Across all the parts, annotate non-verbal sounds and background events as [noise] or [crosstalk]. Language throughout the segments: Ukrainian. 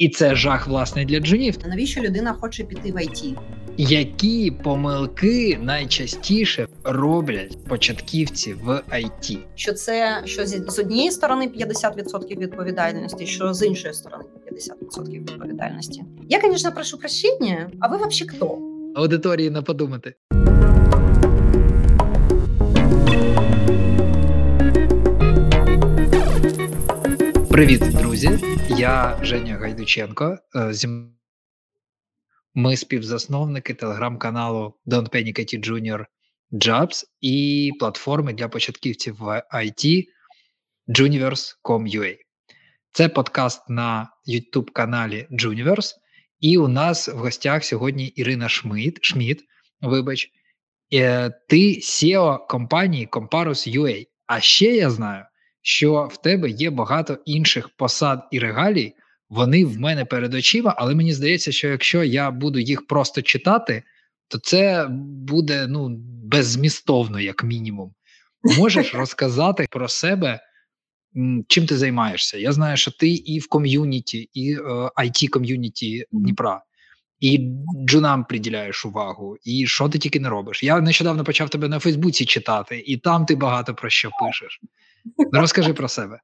І це жах власне для джунів. Навіщо людина хоче піти в ІТ? Які помилки найчастіше роблять початківці в IT? Що це що з однієї сторони 50% відповідальності, що з іншої сторони 50% відповідальності? Я, звісно, прошу прощення, а ви взагалі хто? Аудиторії на подумати. Привіт, друзі! Я Женя Гайдученко. Е, ми співзасновники телеграм-каналу Don't Panic IT Junior Jobs і платформи для початківців в IT Juniverse.com.ua. Це подкаст на youtube каналі Juniverse, і у нас в гостях сьогодні Ірина Шмид, Шмід. Вибач, е, ти SEO компанії Comparus.ua. А ще я знаю, що в тебе є багато інших посад і регалій. Вони в мене перед очима, але мені здається, що якщо я буду їх просто читати, то це буде ну беззмістовно, як мінімум. Можеш [laughs] розказати про себе, чим ти займаєшся? Я знаю, що ти і в ком'юніті, і it ком'юніті Дніпра, і джунам приділяєш увагу, і що ти тільки не робиш. Я нещодавно почав тебе на Фейсбуці читати, і там ти багато про що пишеш. Розкажи про себе.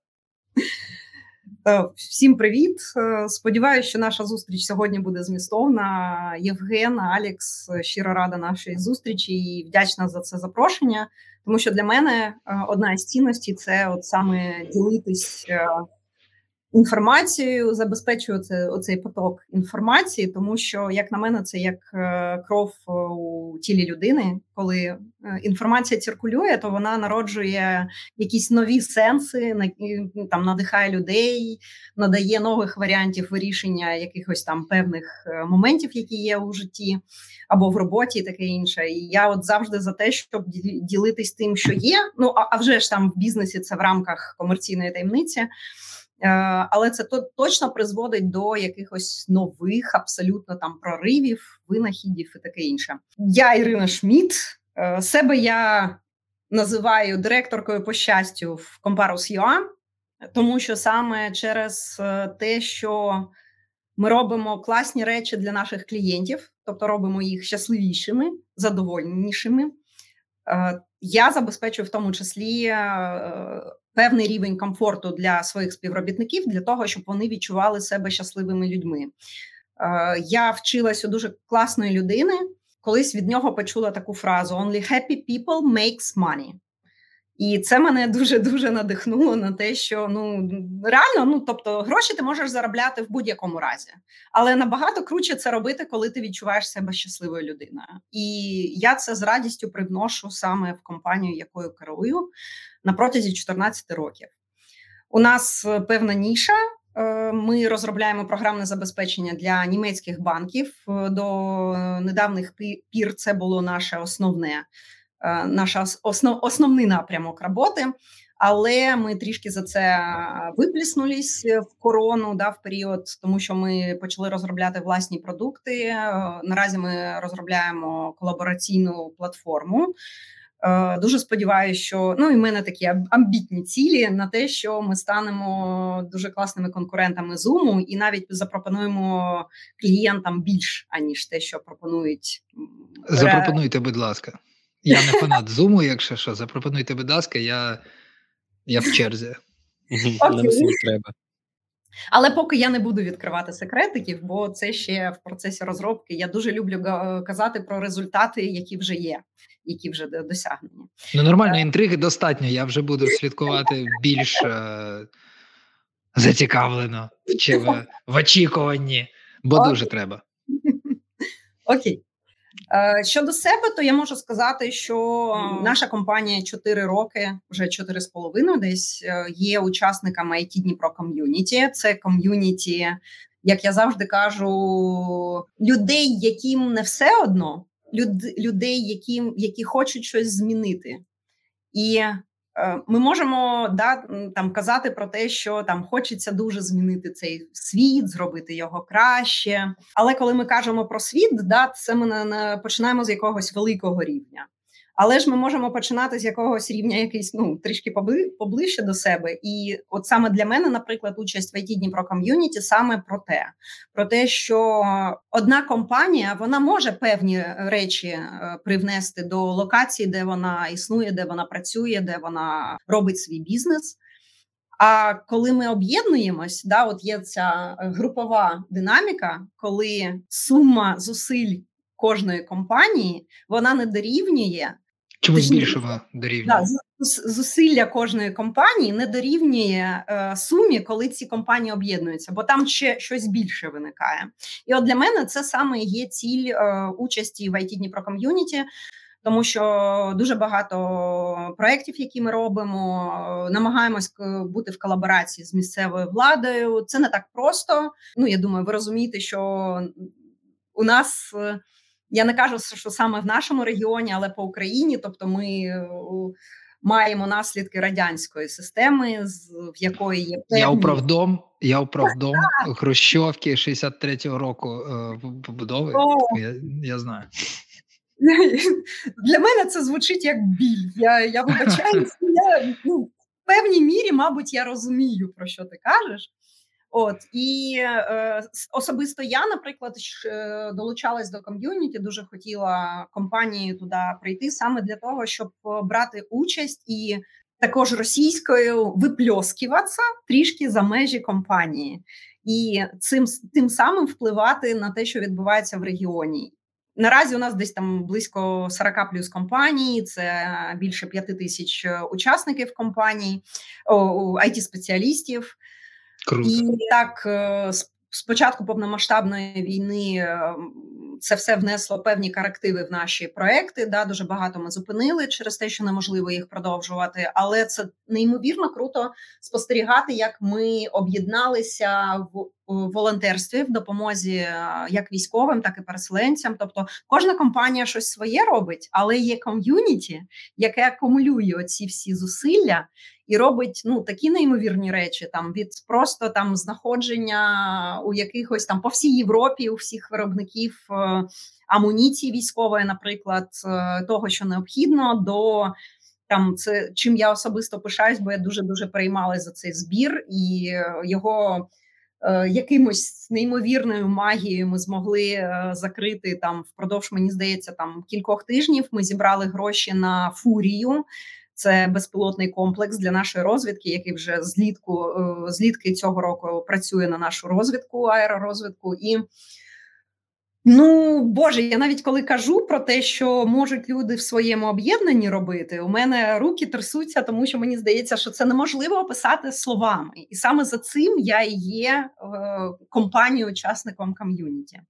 Е, всім привіт. Е, сподіваюся, що наша зустріч сьогодні буде змістовна. Євген, Алікс, щиро рада нашої зустрічі і вдячна за це запрошення. Тому що для мене е, одна із цінностей це от саме ділитись інформацією, забезпечує це оцей поток інформації, тому що, як на мене, це як е, кров е, у тілі людини. Коли е, інформація циркулює, то вона народжує якісь нові сенси, там надихає людей, надає нових варіантів вирішення якихось там певних моментів, які є у житті або в роботі, і таке інше. І я от завжди за те, щоб ділитись тим, що є. Ну а вже ж там в бізнесі це в рамках комерційної таємниці. Е, але це точно призводить до якихось нових абсолютно там проривів, винахідів і таке інше. Я Ірина Шміт. Е, себе я називаю директоркою по щастю в Comparus.ua, тому що саме через е, те, що ми робимо класні речі для наших клієнтів, тобто робимо їх щасливішими, задовольнішими. Я забезпечую в тому числі певний рівень комфорту для своїх співробітників для того, щоб вони відчували себе щасливими людьми. Е, я вчилась у дуже класної людини. Колись від нього почула таку фразу: «Only happy people makes money». І це мене дуже дуже надихнуло на те, що ну реально, ну тобто, гроші ти можеш заробляти в будь-якому разі, але набагато круче це робити, коли ти відчуваєш себе щасливою людиною. І я це з радістю привношу саме в компанію, якою керую на протязі 14 років. У нас е, певна ніша. Е, ми розробляємо програмне забезпечення для німецьких банків. Е, до недавніх пір це було наше основне, наш основ, основний напрямок роботи. Але ми трішки за це випліснулись в корону да, в період, тому що ми почали розробляти власні продукти. Наразі ми розробляємо колабораційну платформу. Е, дуже сподіваюся, що ну і в мене такі амбітні цілі на те, що ми станемо дуже класними конкурентами Zoom і навіть запропонуємо клієнтам більш аніж те, що пропонують. Запропонуйте, будь ласка. Я не фанат Zoom, якщо що, запропонуйте, будь ласка, я я в черзі. Нам треба. Але поки я не буду відкривати секретиків, бо це ще в процесі розробки. Я дуже люблю казати про результати, які вже є які вже досягнені. Ну нормально, інтриги достатньо. Я вже буду слідкувати більш е- зацікавлено в, в, в очікуванні, бо Окей. дуже треба. [laughs] Окей. Е, щодо себе, то я можу сказати, що наша компанія 4 роки, вже 4,5 десь е, є учасниками IT Дніпро ком'юніті. Це ком'юніті, як я завжди кажу, людей, яким не все одно, люд, людей, які які хочуть щось змінити. І ми можемо да, там казати про те, що там хочеться дуже змінити цей світ, зробити його краще. Але коли ми кажемо про світ, да, це ми не починаємо з якогось великого рівня. Але ж ми можемо починати з якогось рівня, якийсь ну трішки поближче до себе. І от саме для мене, наприклад, участь в IT Дніпро ком'юніті саме про те, про те, що одна компанія вона може певні речі е, привнести до локації, де вона існує, де вона працює, де вона робить свій бізнес. А коли ми об'єднуємось, да, от є ця групова динаміка, коли сума зусиль кожної компанії вона не дорівнює Чомусь більшого дорівнює. Да, зусилля кожної компанії не дорівнює е, сумі, коли ці компанії об'єднуються, бо там ще щось більше виникає. І от для мене це саме є ціль е, участі в IT Дніпро ком'юніті. Тому що дуже багато проєктів, які ми робимо, е, намагаємось бути в колаборації з місцевою владою. Це не так просто. Ну я думаю, ви розумієте, що у нас е, я не кажу, що саме в нашому регіоні, але по Україні, тобто ми е, маємо наслідки радянської системи, в якої є певні... я управдом. Я управдом Хрущовки 63-го року е, побудови. Я, я знаю. Для мене це звучить як біль. Я я вибачаюся. Я ну, в певній мірі, мабуть, я розумію, про що ти кажеш. От і е, особисто я, наприклад, е, долучалась до ком'юніті, дуже хотіла компанію туди прийти саме для того, щоб брати участь і також російською випльоскуватися трішки за межі компанії, і цим тим самим впливати на те, що відбувається в регіоні. Наразі у нас десь там близько 40 плюс компаній, це більше 5 тисяч учасників компаній, it спеціалістів. Круто. І так е, спочатку повномасштабної війни е, це все внесло певні корективи в наші проекти. Да, Дуже багато ми зупинили через те, що неможливо їх продовжувати. Але це неймовірно круто спостерігати, як ми об'єдналися в волонтерстві в допомозі е, як військовим, так і переселенцям. Тобто кожна компанія щось своє робить, але є ком'юніті, яке акумулює оці всі зусилля і робить ну такі неймовірні речі, там від просто там знаходження у якихось там по всій Європі, у всіх виробників е, амуніції військової, наприклад, е, того, що необхідно, до там це чим я особисто пишаюсь, бо я дуже дуже переймалася за цей збір і його. Е, якимось неймовірною магією ми змогли закрити там впродовж, мені здається, там кількох тижнів. Ми зібрали гроші на фурію. Це безпілотний комплекс для нашої розвідки, який вже злітку е, злітки цього року працює на нашу розвідку, аеророзвідку. І ну Боже, я навіть коли кажу про те, що можуть люди в своєму об'єднанні робити, у мене руки трясуться, тому що мені здається, що це неможливо описати словами, і саме за цим я і є е, компанією учасником ком'юніті.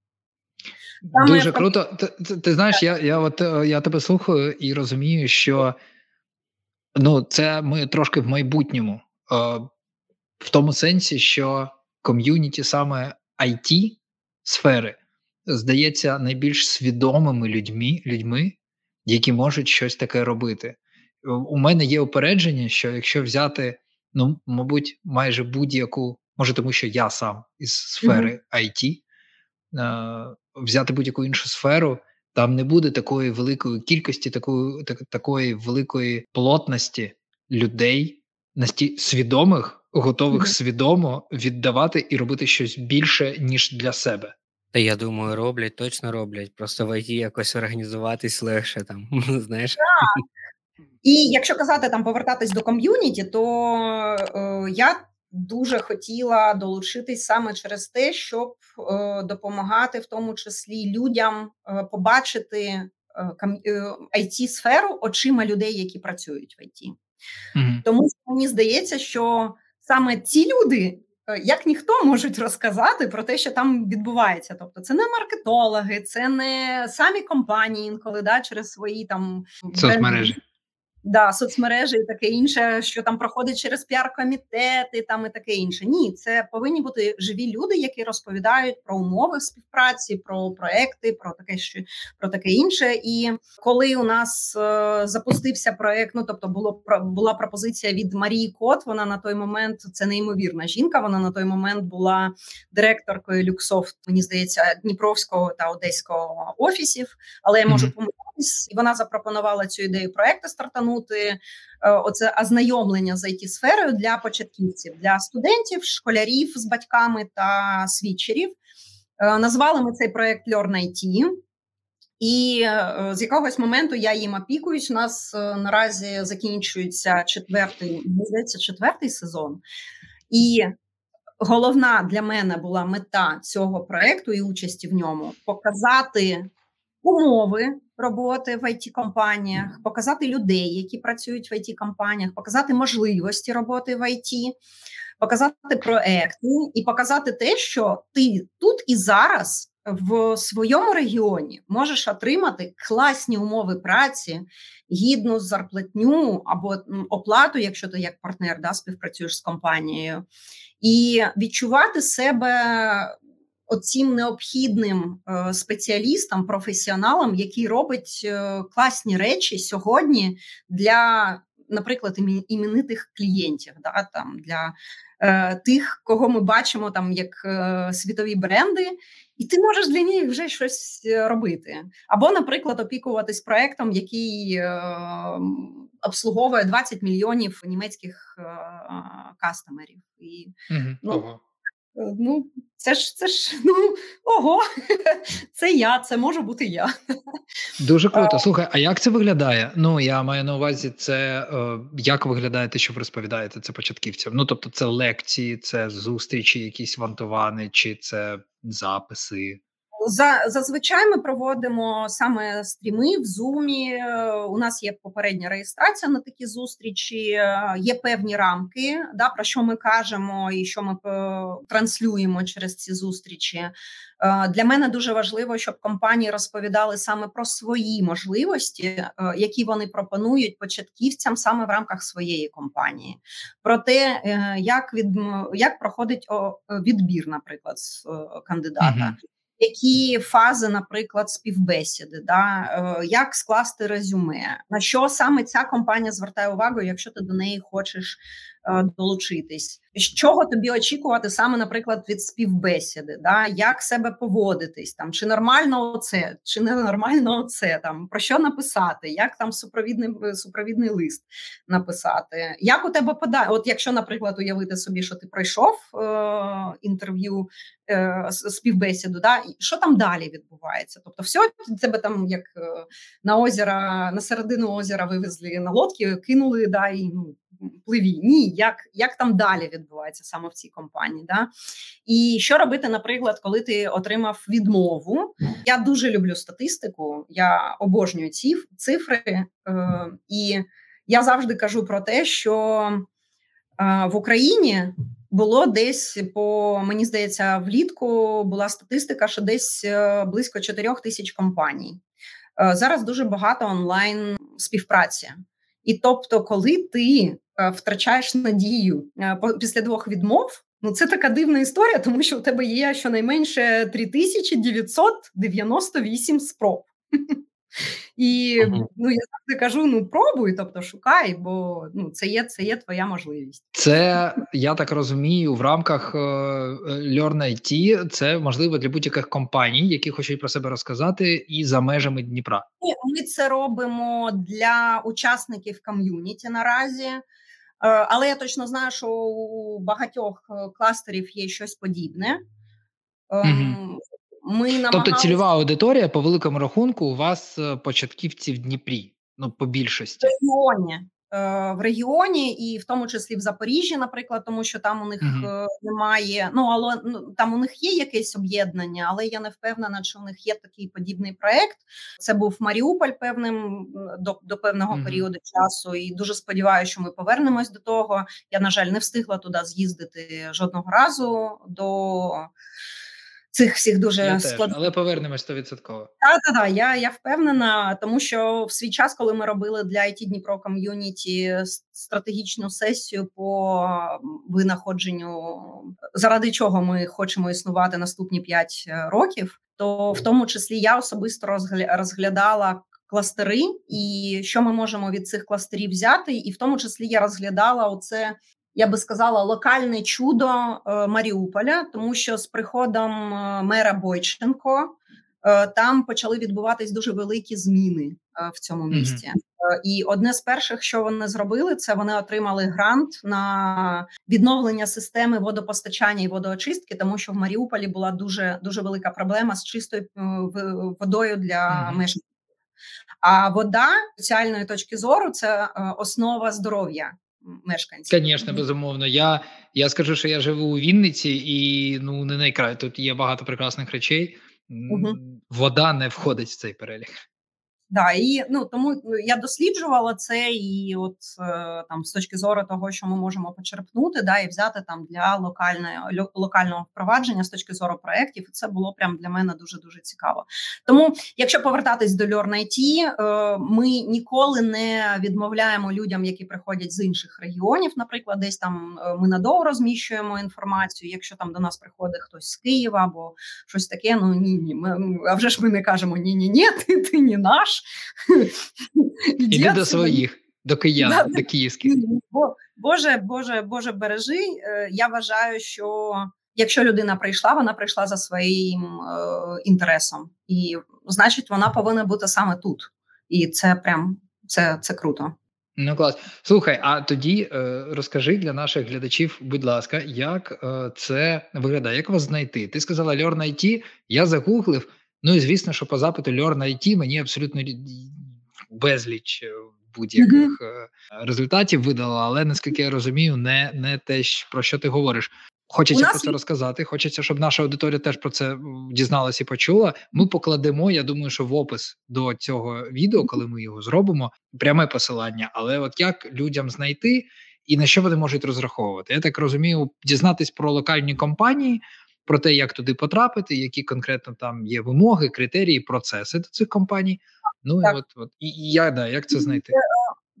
Дуже круто. Ти, ти, ти знаєш, я я от е, я тебе слухаю і розумію, що Ну, це ми трошки в майбутньому, е, в тому сенсі, що ком'юніті саме it сфери здається найбільш свідомими людьми, людьми, які можуть щось таке робити. У мене є упередження, що якщо взяти, ну, мабуть, майже будь-яку, може, тому що я сам із сфери mm-hmm. IT, е, взяти будь-яку іншу сферу, там не буде такої великої кількості, такої так, такої великої плотності людей, насті свідомих, готових mm-hmm. свідомо віддавати і робити щось більше ніж для себе. Та я думаю, роблять, точно роблять. Просто в ІТ якось організуватись легше там. [laughs] знаєш. Так. І якщо казати там повертатись до ком'юніті, то е, я дуже хотіла долучитись саме через те, щоб е, допомагати, в тому числі людям е, побачити е, it сферу очима людей, які працюють в IT. Mm-hmm. Тому що мені здається, що саме ці люди. Як ніхто можуть розказати про те, що там відбувається, тобто це не маркетологи, це не самі компанії, інколи да через свої там соцмережі да, соцмережі і таке інше, що там проходить через піар-комітети, там і таке інше. Ні, це повинні бути живі люди, які розповідають про умови співпраці, про проекти, про таке що про таке інше. І коли у нас е, запустився проект, ну тобто було була пропозиція від Марії Кот. Вона на той момент це неймовірна жінка. Вона на той момент була директоркою Люксофт, мені здається, Дніпровського та Одеського офісів, але я можу помилятися офіс, і вона запропонувала цю ідею проекту стартанути. Е, оце ознайомлення з it сферою для початківців, для студентів, школярів з батьками та свідчерів. Е, назвали ми цей проект Learn IT. І е, з якогось моменту я їм опікуюсь. У нас наразі закінчується четвертий, здається, четвертий сезон. І головна для мене була мета цього проекту і участі в ньому показати умови роботи в it компаніях показати людей, які працюють в it компаніях показати можливості роботи в IT, показати проекти і показати те, що ти тут і зараз. В своєму регіоні можеш отримати класні умови праці, гідну зарплатню або оплату, якщо ти як партнер да, співпрацюєш з компанією, і відчувати себе оцім необхідним е, спеціалістам, професіоналам, який робить е, класні речі сьогодні для, наприклад, іменитих клієнтів, да, там для е, тих, кого ми бачимо там як е, світові бренди. І ти можеш для них вже щось е, робити. Або, наприклад, опікуватись проектом, який е, обслуговує 20 мільйонів німецьких е, кастомерів. І, угу. ну, ну, це ж це ж ну ого, [laughs] це я, це може бути я. Дуже круто. Слухай, а як це виглядає? Ну я маю на увазі, це е, як виглядає те, що ви розповідаєте це початківцям? Ну тобто, це лекції, це зустрічі, якісь вантувани, чи це записи? За зазвичай ми проводимо саме стріми в зумі. У нас є попередня реєстрація на такі зустрічі. Є певні рамки, да про що ми кажемо, і що ми е, транслюємо через ці зустрічі. Е, для мене дуже важливо, щоб компанії розповідали саме про свої можливості, е, які вони пропонують початківцям саме в рамках своєї компанії, про те, як від як проходить відбір, наприклад, з кандидата. Uh-huh які фази, наприклад, співбесіди, да? Е, як скласти резюме, на що саме ця компанія звертає увагу, якщо ти до неї хочеш долучитись. З чого тобі очікувати саме, наприклад, від співбесіди, да? Як себе поводитись там, чи нормально оце, чи не нормально оце? Там, про що написати, як там супровідний е, супровідний лист написати, як у тебе подає, от якщо, наприклад, уявити собі, що ти пройшов е- інтерв'ю е- співбесіду, да? Що там далі відбувається? Тобто, все тебе там як е- на озера, на середину озера вивезли на лодки, кинули да і ну пливі. Ні, як як там далі відбувається саме в цій компанії. Да? І що робити, наприклад, коли ти отримав відмову? Я дуже люблю статистику, я обожнюю ці цифри, е, і я завжди кажу про те, що е, в Україні. Було десь по мені здається, влітку була статистика, що десь е, близько 4 тисяч компаній. Е, зараз дуже багато онлайн співпраці, і тобто, коли ти втрачаєш надію е, після двох відмов. Ну, це така дивна історія, тому що у тебе є щонайменше 3998 спроб. [laughs] І ну я завжди кажу: ну пробуй, тобто шукай, бо ну це є це є твоя можливість. Це я так розумію, в рамках uh, Learn IT це можливо для будь-яких компаній, які хочуть про себе розказати, і за межами Дніпра. Ми це робимо для учасників ком'юніті наразі. Е, але я точно знаю, що у багатьох е, кластерів є щось подібне. Угу. Ми намагалися... Тобто цільова аудиторія по великому рахунку у вас е, початківці в Дніпрі, ну по більшості. В регіоні. Е, в регіоні, і в тому числі в Запоріжжі, наприклад, тому що там у них uh-huh. немає. Ну але ну там у них є якесь об'єднання, але я не впевнена, що у них є такий подібний проект. Це був Маріуполь певним до до певного uh-huh. періоду часу. І дуже сподіваюся, що ми повернемось до того. Я на жаль не встигла туди з'їздити жодного разу до цих всіх дуже складних. але повернемось 100%. Так, так, так, я я впевнена, тому що в свій час, коли ми робили для IT Дніпро ком'юніті стратегічну сесію по винаходженню, заради чого ми хочемо існувати наступні 5 е, років, то в тому числі я особисто розглядала. Кластери, і що ми можемо від цих кластерів взяти, і в тому числі я розглядала оце я би сказала, локальне чудо е, Маріуполя, тому що з приходом е, мера Бойченко там почали відбуватись дуже великі зміни в цьому місті. Mm-hmm. І одне з перших, що вони зробили, це вони отримали грант на відновлення системи водопостачання і водоочистки, тому що в Маріуполі була дуже дуже велика проблема з чистою водою для mm-hmm. мешканців. А вода соціальної точки зору це основа здоров'я мешканців. Звісно, безумовно. Я я скажу, що я живу у Вінниці, і ну не найкрай. Тут є багато прекрасних речей. Угу. Вода не входить в цей перелік. Да, і ну тому ну, я досліджувала це, і от е, там з точки зору того, що ми можемо почерпнути, да, і взяти там для локальної локального впровадження з точки зору проєктів, і це було прям для мене дуже дуже цікаво. Тому, якщо повертатись до Learn IT, е, ми ніколи не відмовляємо людям, які приходять з інших регіонів. Наприклад, десь там е, ми надовго розміщуємо інформацію. Якщо там до нас приходить хтось з Києва або щось таке, ну ні, ні, ми а вже ж ми не кажемо ні, ні, ні, ти, ти не наш. [laughs] Іди до своїх, до киян, да, до київських. Боже, Боже, Боже, бережи. Е, я вважаю, що якщо людина прийшла, вона прийшла за своїм е, інтересом, і значить, вона повинна бути саме тут. І це прям це, це круто. Ну клас. Слухай, а тоді е, розкажи для наших глядачів, будь ласка, як е, це виглядає, як вас знайти? Ти сказала Learn IT, я загуглив. Ну і звісно, що по запиту Learn IT мені абсолютно безліч е, будь-яких mm-hmm. результатів видало, але наскільки я розумію, не не те, про що ти говориш. Хочеться нас... про це розказати. Хочеться, щоб наша аудиторія теж про це дізналася і почула. Ми покладемо. Я думаю, що в опис до цього відео, коли ми його зробимо, пряме посилання. Але от як людям знайти і на що вони можуть розраховувати? Я так розумію, дізнатись про локальні компанії про те, як туди потрапити, які конкретно там є вимоги, критерії, процеси до цих компаній. Ну так. і от, от і, і я да, як це знайти? Е,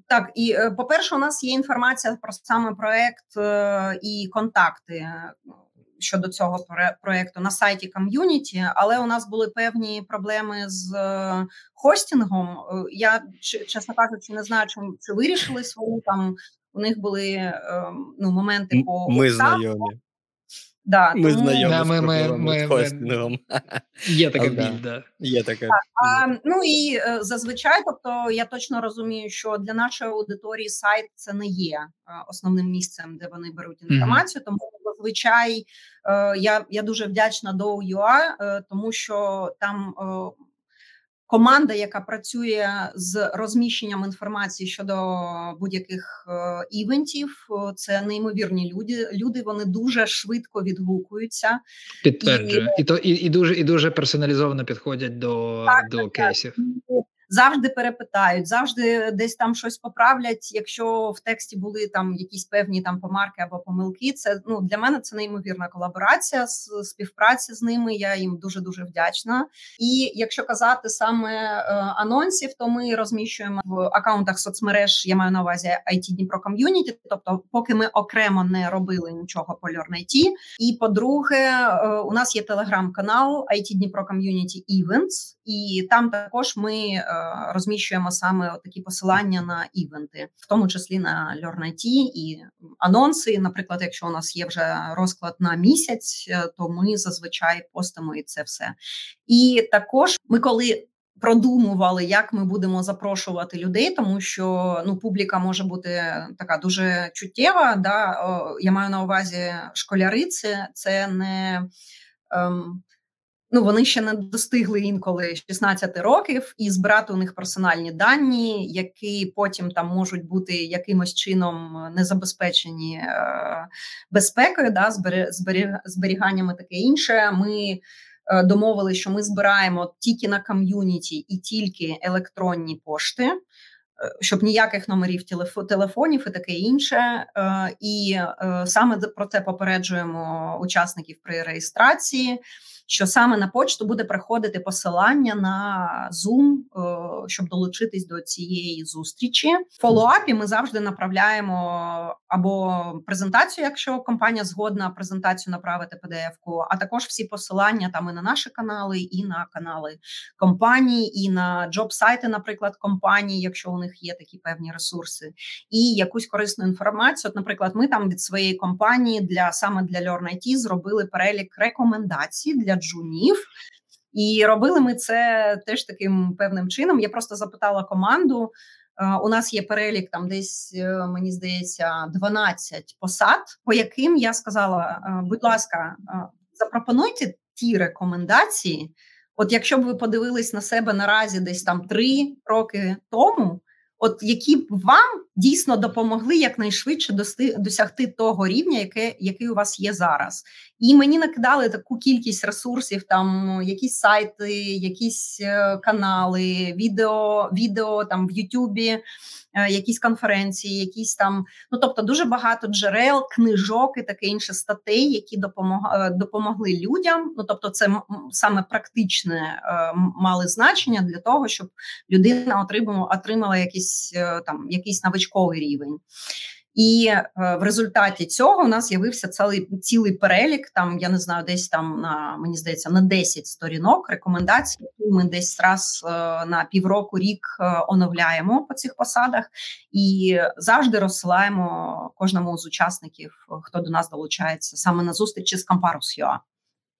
так, і е, по-перше, у нас є інформація про саме проект е, і контакти щодо цього проекту на сайті ком'юніті, але у нас були певні проблеми з хостінгом. Я чесно кажучи, не знаю, чи, чи вирішили свої там. У них були ну моменти по ми знайомі. Да, Ми тому... знайомі да, ми, ми, ми, з хостингом. Є така біль, да. Є така. А, ну і е, зазвичай, тобто я точно розумію, що для нашої аудиторії сайт це не є е, основним місцем, де вони беруть інформацію. Mm-hmm. Тому зазвичай е, я я дуже вдячна до UA, тому що там команда, яка працює з розміщенням інформації щодо будь-яких е, івентів, це неймовірні люди. Люди вони дуже швидко відгукуються, підтверджую, і, і то і, і дуже і дуже персоналізовано підходять до, так, до так, кейсів завжди перепитають, завжди десь там щось поправлять. Якщо в тексті були там якісь певні там помарки або помилки, це ну для мене це неймовірна колаборація співпраця з ними. Я їм дуже дуже вдячна. І якщо казати саме е, анонсів, то ми розміщуємо в акаунтах соцмереж. Я маю на увазі IT Дніпро ком'юніті. Тобто, поки ми окремо не робили нічого по LearnIT. І по-друге, е, у нас є телеграм-канал IT Дніпро Ком'юніті Events, і там також ми. Розміщуємо саме такі посилання на івенти, в тому числі на LearnIT і анонси. Наприклад, якщо у нас є вже розклад на місяць, е, то ми зазвичай постимо і це все. І також ми коли. Продумували, як ми будемо запрошувати людей, тому що ну публіка може бути така дуже чуттєва. Да? Я маю на увазі школяри, це це не ем, Ну, вони ще не достигли інколи 16 років, і збирати у них персональні дані, які потім там можуть бути якимось чином не забезпечені е, безпекою, да, зберіганнями таке інше. Ми е, домовили, що ми збираємо тільки на ком'юніті і тільки електронні пошти. Е, щоб ніяких номерів телефонів і таке інше, і саме про це попереджуємо учасників при реєстрації що саме на почту буде приходити посилання на Zoom, е, щоб долучитись до цієї зустрічі. В фоллоуапі ми завжди направляємо або презентацію, якщо компанія згодна презентацію направити PDF-ку, а також всі посилання там і на наші канали, і на канали компанії, і на джоб-сайти, наприклад, компанії, якщо у них є такі певні ресурси, і якусь корисну інформацію. От, наприклад, ми там від своєї компанії для саме для Learn IT зробили перелік рекомендацій для джунів. І робили ми це теж таким певним чином. Я просто запитала команду. У нас є перелік там, десь е, мені здається, 12 посад, по яким я сказала: будь ласка, запропонуйте ті рекомендації. От, якщо б ви подивились на себе наразі, десь там три роки тому, от які б вам дійсно допомогли якнайшвидше досягти того рівня, яке, який у вас є зараз. І мені накидали таку кількість ресурсів, там якісь сайти, якісь е, канали, відео, відео там в Ютубі. Е, якісь конференції, якісь там, ну тобто, дуже багато джерел, книжок і таке інше статей, які допомогли, допомогли людям. Ну тобто, це саме практичне е, мали значення для того, щоб людина отримала отримала якийсь там якийсь навичковий рівень. І е, в результаті цього у нас з'явився цілий цілий перелік. Там я не знаю, десь там на мені здається на 10 сторінок рекомендацій. які Ми десь раз е, на півроку рік е, оновляємо по цих посадах і завжди розсилаємо кожному з учасників, хто до нас долучається саме на зустрічі з Campus.ua.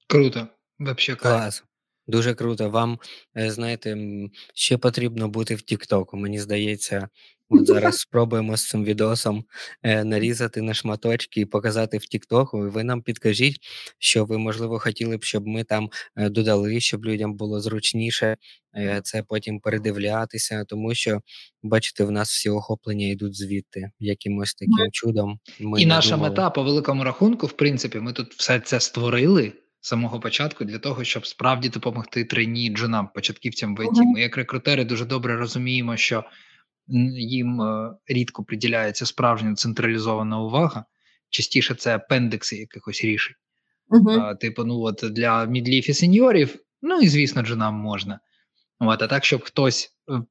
Круто, Вообще клас. Дуже круто. Вам знаєте, ще потрібно бути в Тіктоку. Мені здається, От [laughs] зараз спробуємо з цим відосом е, нарізати на шматочки і показати в Тіктоку. І ви нам підкажіть, що ви, можливо, хотіли б, щоб ми там е, додали, щоб людям було зручніше е, це потім передивлятися, тому що, бачите, в нас всі охоплення йдуть звідти якимось таким чудом. Ми І наша думали. мета по великому рахунку, в принципі, ми тут все це створили. Самого початку для того, щоб справді допомогти трені джунам, початківцям в ІТ. Ми, як рекрутери, дуже добре розуміємо, що їм е, рідко приділяється справжня централізована увага. Частіше це апендекси якихось рішень. Uh-huh. Типу, ну от для мідлів і сеньорів, ну і звісно ж нам можна. От, А так, щоб хтось е,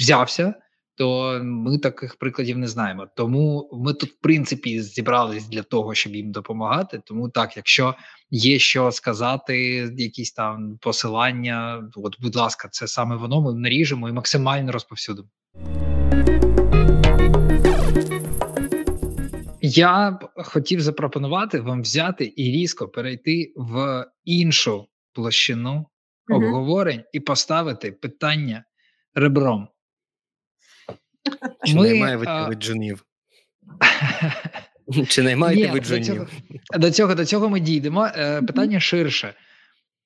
взявся, то ми таких прикладів не знаємо. Тому ми тут, в принципі, зібрались для того, щоб їм допомагати. Тому так, якщо є що сказати, якісь там посилання, от, будь ласка, це саме воно ми наріжемо і максимально розповсюдимо. Я б хотів запропонувати вам взяти і різко перейти в іншу площину угу. обговорень і поставити питання ребром. Чи Ми, наймаєте ви джунів? [laughs] Чи наймаєте ви джунів? До цього, до цього ми дійдемо. Е, питання ширше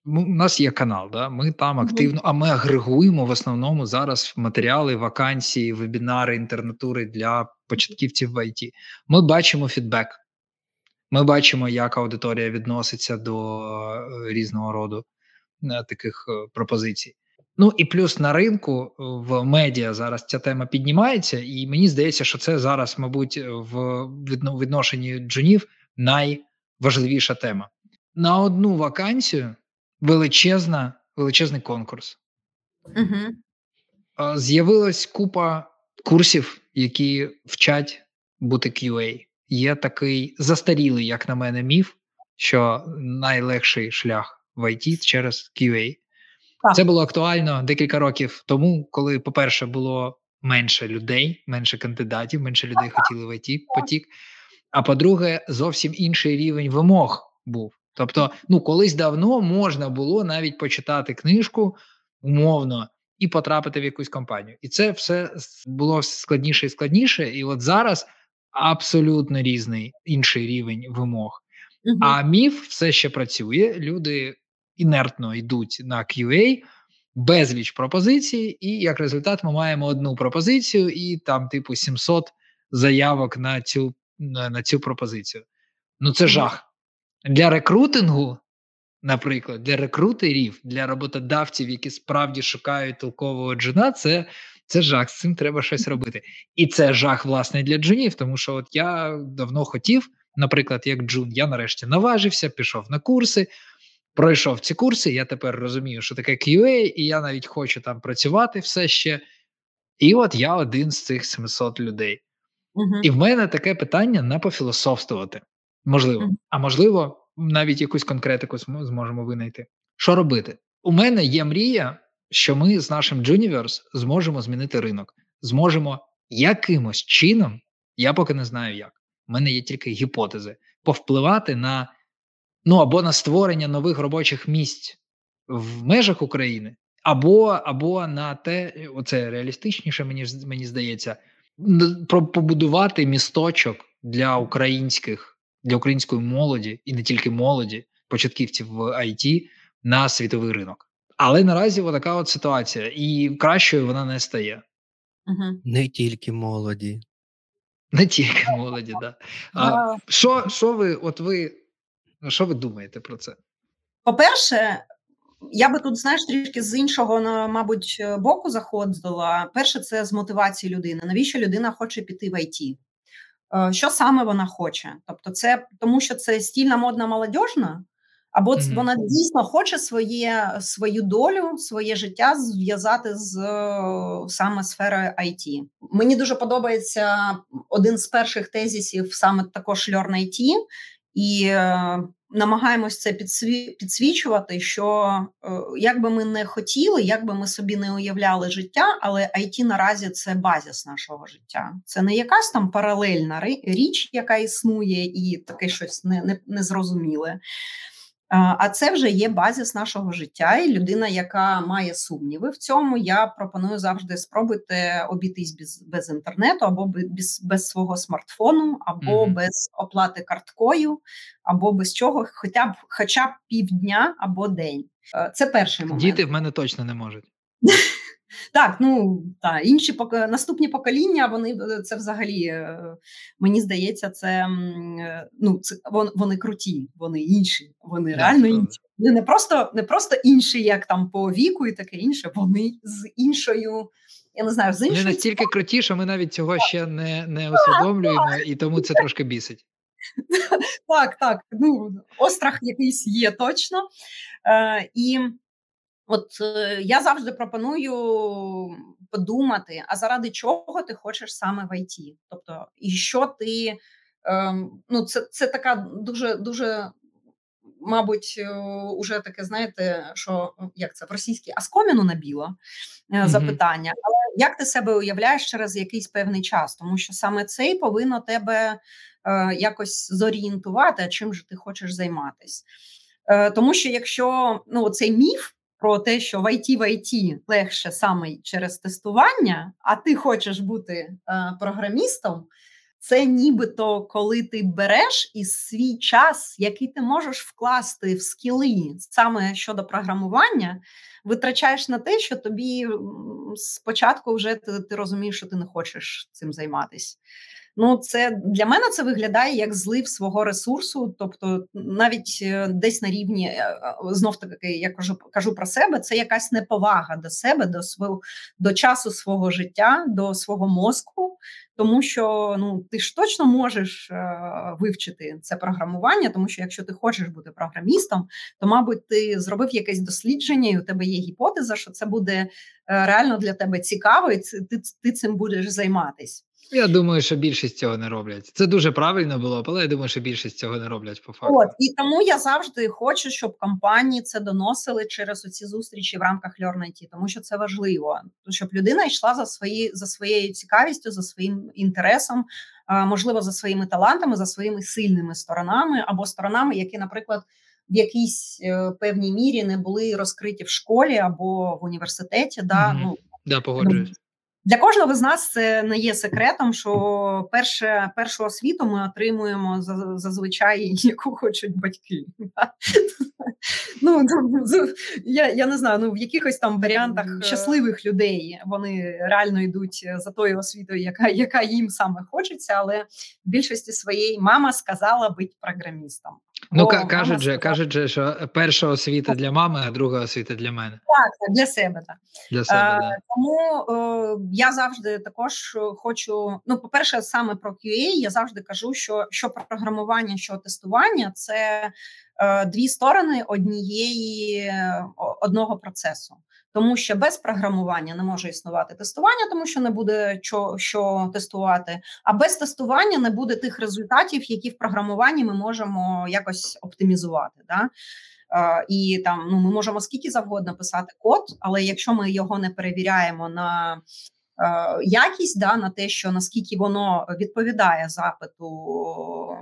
у нас є канал, да? ми там активно, а ми агрегуємо в основному зараз матеріали, вакансії, вебінари, інтернатури для початківців в ІТ. Ми бачимо фідбек, ми бачимо, як аудиторія відноситься до е, різного роду е, таких е, пропозицій. Ну і плюс на ринку в медіа зараз ця тема піднімається, і мені здається, що це зараз, мабуть, в відношенні джунів найважливіша тема. На одну вакансію величезна, величезний конкурс. Угу. З'явилась купа курсів, які вчать бути QA. Є такий застарілий, як на мене, міф, що найлегший шлях в IT через QA. Так. Це було актуально декілька років тому, коли, по-перше, було менше людей, менше кандидатів, менше людей хотіли в IT потік. А по-друге, зовсім інший рівень вимог був. Тобто, ну колись давно можна було навіть почитати книжку умовно і потрапити в якусь компанію. І це все було складніше і складніше. І от зараз абсолютно різний інший рівень вимог. Угу. А міф все ще працює. Люди інертно йдуть на QA, безліч пропозицій, і як результат, ми маємо одну пропозицію, і там, типу, 700 заявок на цю на, на цю пропозицію. Ну це жах. Для рекрутингу, наприклад, для рекрутерів, для роботодавців, які справді шукають толкового джуна, це це жах. З цим треба щось робити. І це жах, власне, для джунів, тому що от я давно хотів, наприклад, як джун, я нарешті наважився, пішов на курси. Пройшов ці курси, я тепер розумію, що таке QA, і я навіть хочу там працювати все ще. І от я один з цих 700 людей. uh І в мене таке питання на пофілософствувати. Можливо, а можливо, навіть якусь конкретику зможемо винайти. Що робити? У мене є мрія, що ми з нашим Juniverse зможемо змінити ринок, зможемо якимось чином, я поки не знаю як. У мене є тільки гіпотези, повпливати на ну або на створення нових робочих місць в межах України, або або на те, оце реалістичніше, мені мені здається, про побудувати місточок для українських, для української молоді і не тільки молоді, початківців в IT на світовий ринок. Але наразі така от ситуація, і кращою вона не стає. Угу. Не тільки молоді. Не тільки молоді, да. А що що ви, от ви, що ви думаєте про це? По-перше, я би тут, знаєш, трішки з іншого, мабуть, боку заходила. Перше, це з мотивації людини. Навіщо людина хоче піти в ІТ? Е, що саме вона хоче? Тобто, це тому, що це стільна модна молодіжна, або mm-hmm. вона дійсно хоче своє свою долю, своє життя зв'язати з саме сферою IT. Мені дуже подобається один з перших тезісів, саме також Learn IT, і е, намагаємось це підсвічувати, що е, як би ми не хотіли, як би ми собі не уявляли життя, але IT наразі це базіс нашого життя. Це не якась там паралельна річ, яка існує, і таке щось незрозуміле. Не, не а це вже є базіс нашого життя, і людина, яка має сумніви в цьому, я пропоную завжди спробуйте обійтись без без інтернету, або без без свого смартфону, або mm-hmm. без оплати карткою, або без чого, хоча б хоча б півдня або день. Е, це перший момент. Діти в мене точно не можуть. [laughs] Так, ну та інші пок... наступні покоління, вони е, це взагалі е, мені здається, це е, ну це вони, круті, вони інші, вони yeah, реально інші. Вони не просто не просто інші, як там по віку і таке інше. Вони з іншою. Я не знаю, з іншою... Вони настільки круті, що ми навіть цього ще не не [laughs] усвідомлюємо, і тому це трошки бісить. Так, так. Ну острах якийсь є точно. Е, І От е, я завжди пропоную подумати, а заради чого ти хочеш саме в ІТ? Тобто, і що ти е, ну, це це така дуже дуже. Мабуть, е, уже таке, знаєте, що як це в російській аскоміну набіло mm-hmm. запитання, але як ти себе уявляєш через якийсь певний час? Тому що саме це і повинно тебе е, якось зорієнтувати, чим же ти хочеш займатися. Е, Тому що якщо ну, цей міф про те, що в IT в IT легше саме через тестування, а ти хочеш бути е, програмістом, це нібито коли ти береш і свій час, який ти можеш вкласти в скіли саме щодо програмування, витрачаєш на те, що тобі спочатку вже ти, ти розумієш, що ти не хочеш цим займатися. Ну, це для мене це виглядає як злив свого ресурсу. Тобто, навіть е, десь на рівні е, е, знов таки я кажу кажу про себе. Це якась неповага до себе, до свого до часу свого життя, до свого мозку. Тому що ну ти ж точно можеш е, вивчити це програмування, тому що якщо ти хочеш бути програмістом, то мабуть ти зробив якесь дослідження, і у тебе є гіпотеза, що це буде е, реально для тебе цікаво, і ти, ти цим будеш займатись. Я думаю, що більшість цього не роблять. Це дуже правильно було, але я думаю, що більшість цього не роблять по факту. От і тому я завжди хочу, щоб компанії це доносили через ці зустрічі в рамках Learn IT, тому що це важливо, щоб людина йшла за свої за своєю цікавістю, за своїм інтересом, можливо, за своїми талантами, за своїми сильними сторонами або сторонами, які, наприклад. В якійсь е, певній мірі не були розкриті в школі або в університеті, да mm-hmm. ну да, погоджуюсь. Для кожного з нас це не є секретом, що перше першу освіту ми отримуємо зазвичай, [laughs] яку хочуть батьки. [laughs] Ну, ну я я не знаю, ну в якихось там варіантах щасливих людей вони реально йдуть за тою освітою, яка яка їм саме хочеться, але в більшості своєї мама сказала бути програмістом. Ну кажуть же, кажуть же, що перша освіта для мами, а друга освіта для мене. Так, так для себе так. Для себе, а, да. Тому е, я завжди також хочу. Ну, по-перше, саме про QA я завжди кажу, що що програмування, що тестування це е, дві сторони однієї одного процесу. Тому що без програмування не може існувати тестування, тому що не буде що, що тестувати. А без тестування не буде тих результатів, які в програмуванні ми можемо якось оптимізувати. Да? І там ну ми можемо скільки завгодно писати код, але якщо ми його не перевіряємо на якість да, на те, що наскільки воно відповідає запиту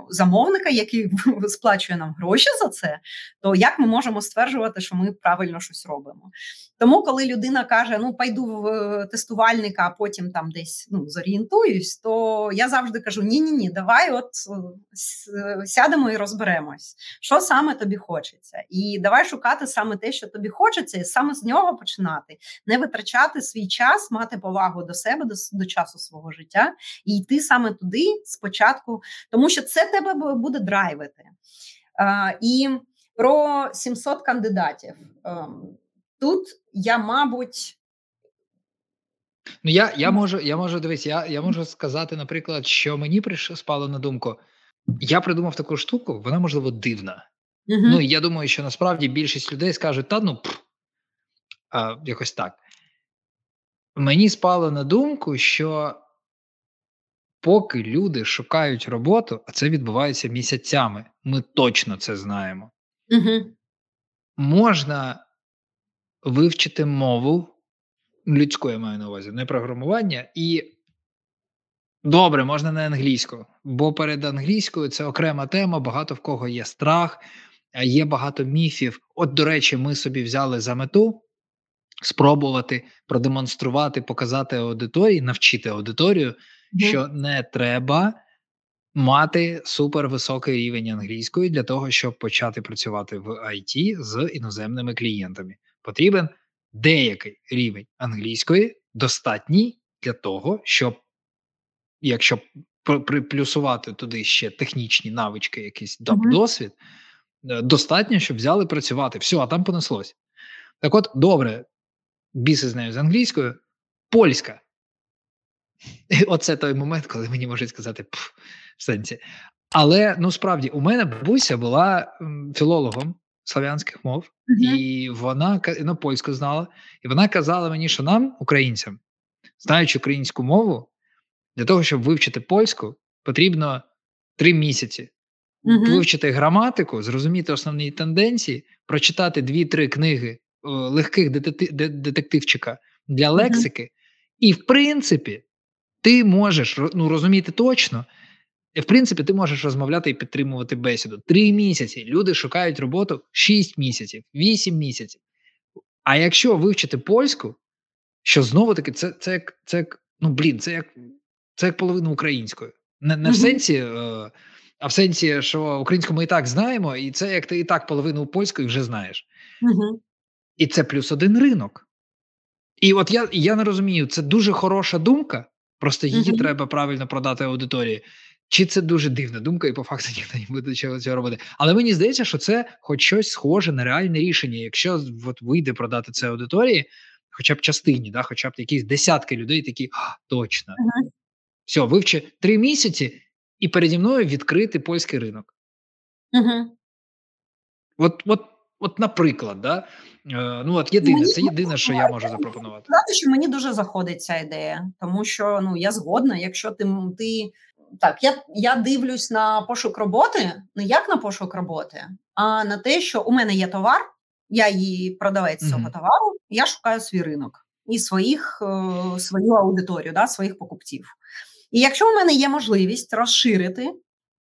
замовника, який [laughs] сплачує нам гроші за це, то як ми можемо стверджувати, що ми правильно щось робимо? Тому, коли людина каже: Ну, пайду в е, тестувальника, а потім там десь ну, зорієнтуюсь, то я завжди кажу: ні, ні, ні, давай, от е, сядемо і розберемось, що саме тобі хочеться, і давай шукати саме те, що тобі хочеться, і саме з нього починати, не витрачати свій час, мати повагу до себе, до, до часу свого життя і йти саме туди спочатку, тому що це тебе буде драйвити. Uh, і про 700 кандидатів. Um, тут я, мабуть. Ну, я я можу я можу дивись, я я можу сказати, наприклад, що мені прийшло спало на думку. Я придумав таку штуку, вона можливо дивна. uh Ну я думаю, що насправді більшість людей скажуть, та ну пф, а, якось так. Мені спало на думку, що поки люди шукають роботу, а це відбувається місяцями, ми точно це знаємо. Угу. Можна вивчити мову людську, я маю на увазі, не програмування, і добре, можна не англійську, бо перед англійською це окрема тема, багато в кого є страх, є багато міфів. От, до речі, ми собі взяли за мету спробувати продемонструвати, показати аудиторії, навчити аудиторію, mm-hmm. що не треба мати супервисокий рівень англійської для того, щоб почати працювати в IT з іноземними клієнтами. Потрібен деякий рівень англійської, достатній для того, щоб якщо приплюсувати туди ще технічні навички, якийсь mm-hmm. досвід, е, достатньо, щоб взяли працювати. Все, а там понеслось. Так от, добре, біси з нею з англійською, польська. І [laughs] Оце той момент, коли мені можуть сказати пф, в сенсі. Але ну справді у мене бабуся була філологом славянських мов, mm-hmm. і вона ну, польську знала, і вона казала мені, що нам, українцям, знаючи українську мову, для того, щоб вивчити польську, потрібно три місяці. Mm-hmm. Вивчити граматику, зрозуміти основні тенденції, прочитати дві-три книги легких детективчика для лексики, і, в принципі, ти можеш ну, розуміти точно. В принципі, ти можеш розмовляти і підтримувати бесіду. Три місяці. Люди шукають роботу 6 місяців, 8 місяців. А якщо вивчити польську, що знову таки, це це, як, це як, ну блін, це як це як половина української. Не не в сенсі, е, а в сенсі, що українську ми і так знаємо, і це як ти і так половину польської вже знаєш. І це плюс один ринок. І от я я не розумію, це дуже хороша думка, просто її uh-huh. треба правильно продати аудиторії. Чи це дуже дивна думка, і по факту [laughs] ніхто не буде чого цього робити. Але мені здається, що це хоч щось схоже на реальне рішення. Якщо от вийде продати це аудиторії, хоча б частині, да, хоча б якісь десятки людей, такі точно. Uh-huh. Все, вивчи три місяці, і переді мною відкрити польський ринок. Uh-huh. От, от От, наприклад, да? Е, ну от єдине, це єдине, що я можу запропонувати. Сказати, що мені дуже заходить ця ідея, тому що ну я згодна, якщо ти ти так, я я дивлюсь на пошук роботи, не як на пошук роботи, а на те, що у мене є товар, я її продавець цього mm-hmm. товару, я шукаю свій ринок і своїх е, свою аудиторію, да, своїх покупців. І якщо у мене є можливість розширити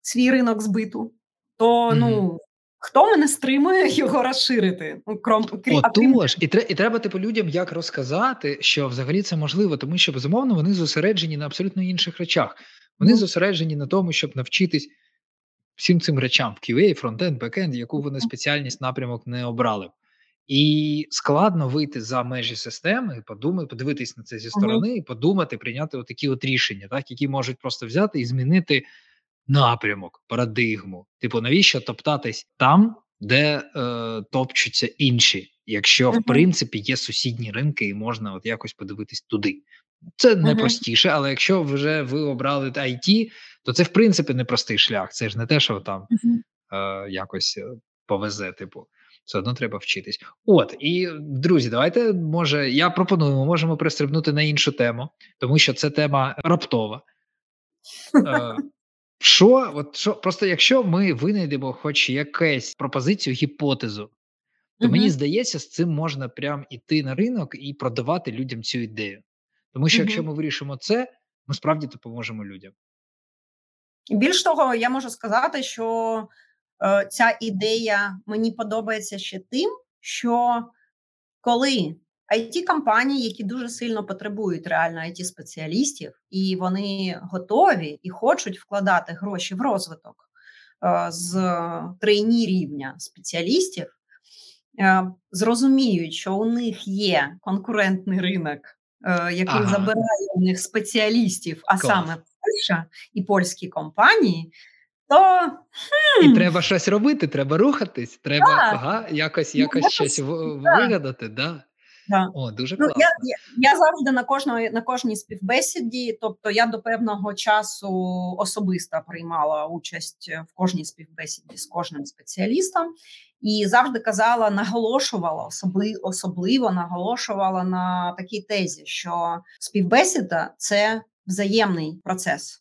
свій ринок збиту, то mm-hmm. ну Хто мене стримує [laughs] його розширити? Ну, кром Отож, і і треба типу людям як розказати, що взагалі це можливо, тому що безумовно вони зосереджені на абсолютно інших речах. Вони mm. зосереджені на тому, щоб навчитись всім цим речам в QA, фронтенд, бекенд, яку вони спеціальність напрямок не обрали. І складно вийти за межі системи, подумати, подивитись на це зі сторони, mm-hmm. і подумати, прийняти отакі от рішення, так які можуть просто взяти і змінити напрямок, парадигму. Типу, навіщо топтатись там, де е, топчуться інші, якщо в принципі є сусідні ринки, і можна от якось подивитись туди. Це не простіше, але якщо вже ви обрали IT, то це в принципі непростий шлях. Це ж не те, що там е, якось е, повезе, типу. Все одно треба вчитись. От і друзі, давайте може я пропоную, ми можемо пристрибнути на іншу тему, тому що це тема раптова. Е, [laughs] що, от що, просто якщо ми винайдемо хоч якусь пропозицію, гіпотезу, то uh мені здається, з цим можна прям іти на ринок і продавати людям цю ідею. Тому що, якщо ми вирішимо це, ми справді допоможемо людям. Більш того, я можу сказати, що е, ця ідея мені подобається ще тим, що коли it компанії, які дуже сильно потребують реально it спеціалістів, і вони готові і хочуть вкладати гроші в розвиток е, з трейні рівня спеціалістів, е, зрозуміють, що у них є конкурентний ринок, е, який ага. забирає у них спеціалістів, а Клас. саме Польща і польські компанії. То хм. І треба щось робити, треба рухатись, треба ага, якось ну, якось щось вигадати. Да. Да. О, дуже класно. Ну, я, я я, завжди на кожної на кожній співбесіді, тобто я до певного часу особисто приймала участь в кожній співбесіді з кожним спеціалістом, і завжди казала, наголошувала особливо, особливо наголошувала на такій тезі, що співбесіда це взаємний процес.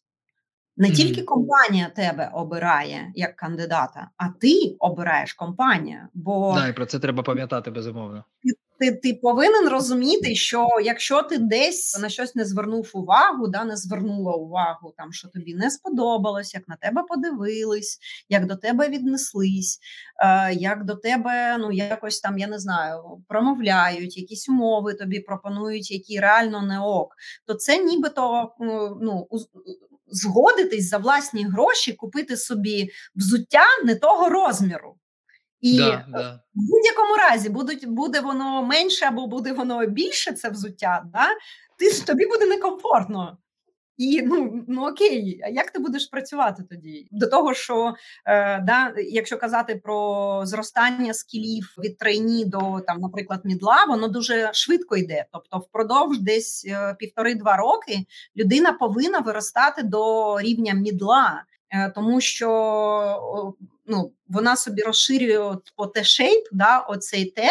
Не тільки компанія тебе обирає як кандидата, а ти обираєш компанію. Бо да, і про це треба пам'ятати безумовно. Ти ти повинен розуміти, що якщо ти десь на щось не звернув увагу, да не звернула увагу, там що тобі не сподобалось, як на тебе подивились, як до тебе віднеслись, е, як до тебе ну якось там я не знаю, промовляють, якісь умови тобі пропонують, які реально не ок, то це нібито ну згодитись за власні гроші купити собі взуття не того розміру. І да, да. в будь-якому разі будуть, буде воно менше або буде воно більше, це взуття, да? ти тобі буде некомфортно. І ну ну окей, а як ти будеш працювати тоді? До того, що е, да, якщо казати про зростання скілів від трейні до там, наприклад, мідла, воно дуже швидко йде. Тобто, впродовж десь е, півтори-два роки людина повинна виростати до рівня мідла, е, тому що ну, вона собі розширює по Т-шейп, да, оцей Т,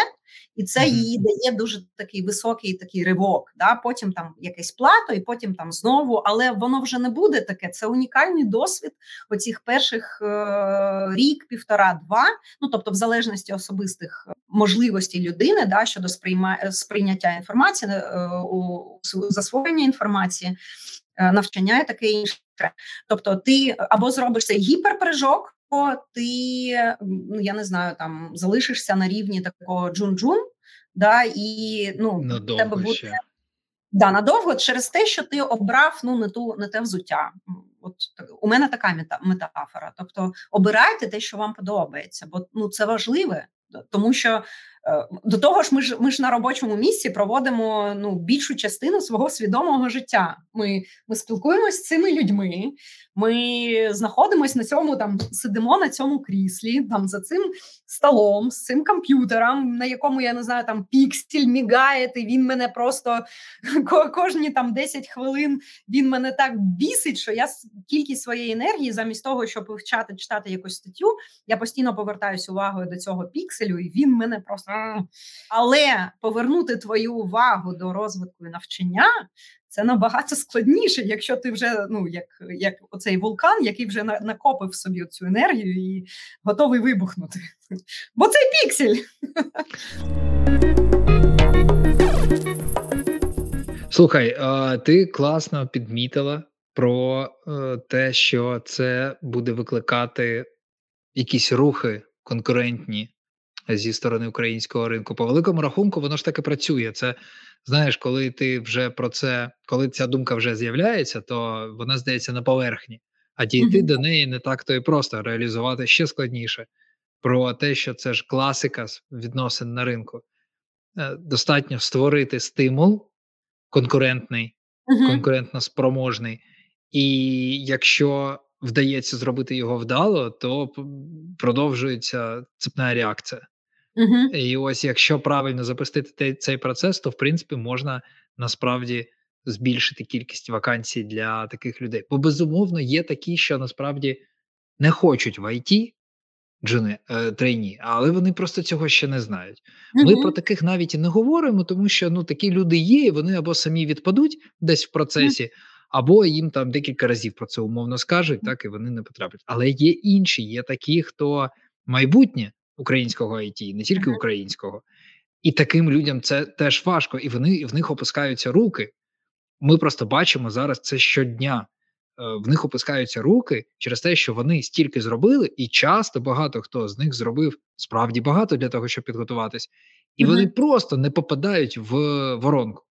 і це їй дає дуже такий високий такий ривок. Да? Потім там якесь плато, і потім там знову, але воно вже не буде таке. Це унікальний досвід оцих перших е- рік, півтора-два. Ну тобто, в залежності особистих можливостей людини, да, щодо сприйма... сприйняття інформації, е- у засвоєння інформації, е- навчання і таке інше. Тобто, ти або зробиш цей гіперприжок ти ну я не знаю, там залишишся на рівні такого джун-джун, да, і ну надовго тебе буде ще. Да, надовго через те, що ти обрав ну не ту не те взуття. От у мене така мета, метафора. Тобто обирайте те, що вам подобається, бо ну це важливе, тому що Е, до того ж, ми ж ми ж на робочому місці проводимо ну більшу частину свого свідомого життя. Ми ми спілкуємося з цими людьми. Ми знаходимося на цьому, там сидимо на цьому кріслі, там за цим столом, з цим комп'ютером, на якому я не знаю, там піксель мігає, і він мене просто [laughs] кожні там 10 хвилин він мене так бісить, що я кількість своєї енергії, замість того, щоб вивчати читати якусь статтю, я постійно повертаюся увагою до цього пікселю, і він мене просто. Але повернути твою увагу до розвитку і навчання це набагато складніше, якщо ти вже ну як як оцей вулкан, який вже накопив собі цю енергію і готовий вибухнути. Бо це піксель. Слухай, ти класно підмітила про е, те, що це буде викликати якісь рухи конкурентні зі сторони українського ринку. По великому рахунку, воно ж таки працює. Це знаєш, коли ти вже про це, коли ця думка вже з'являється, то вона здається на поверхні, а дійти mm-hmm. до неї не так то і просто реалізувати ще складніше. Про те, що це ж класика відносин на ринку. Е, достатньо створити стимул конкурентний, uh-huh. конкурентно спроможний, і якщо вдається зробити його вдало, то продовжується цепна реакція. Угу. І ось, якщо правильно запустити цей процес, то в принципі можна насправді збільшити кількість вакансій для таких людей. Бо безумовно є такі, що насправді не хочуть в IT джуни е, трейні, але вони просто цього ще не знають. Угу. Ми про таких навіть і не говоримо, тому що ну такі люди є, і вони або самі відпадуть десь в процесі. Угу. Або їм там декілька разів про це умовно скажуть, так і вони не потраплять. Але є інші, є такі, хто майбутнє українського IT, не тільки українського, і таким людям це теж важко, і вони в них опускаються руки. ми просто бачимо зараз це щодня. Е, в них опускаються руки через те, що вони стільки зробили, і часто багато хто з них зробив справді багато для того, щоб підготуватись, і uh-huh. вони просто не попадають в воронку.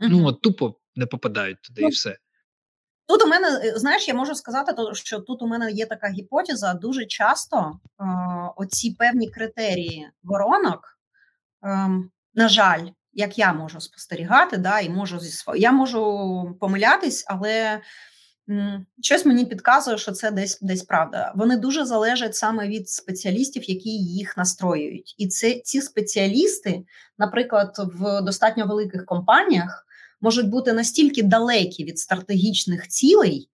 Uh-huh. Ну от тупо не попадають туди, uh-huh. і все. Тут у мене е, знаєш, я можу сказати, що тут у мене є така гіпотеза. Дуже часто е, оці певні критерії воронок, е, на жаль, як я можу спостерігати, да, і можу зі я можу помилятись, але Щось мені підказує, що це десь десь правда. Вони дуже залежать саме від спеціалістів, які їх настроюють. І це ці спеціалісти, наприклад, в достатньо великих компаніях можуть бути настільки далекі від стратегічних цілей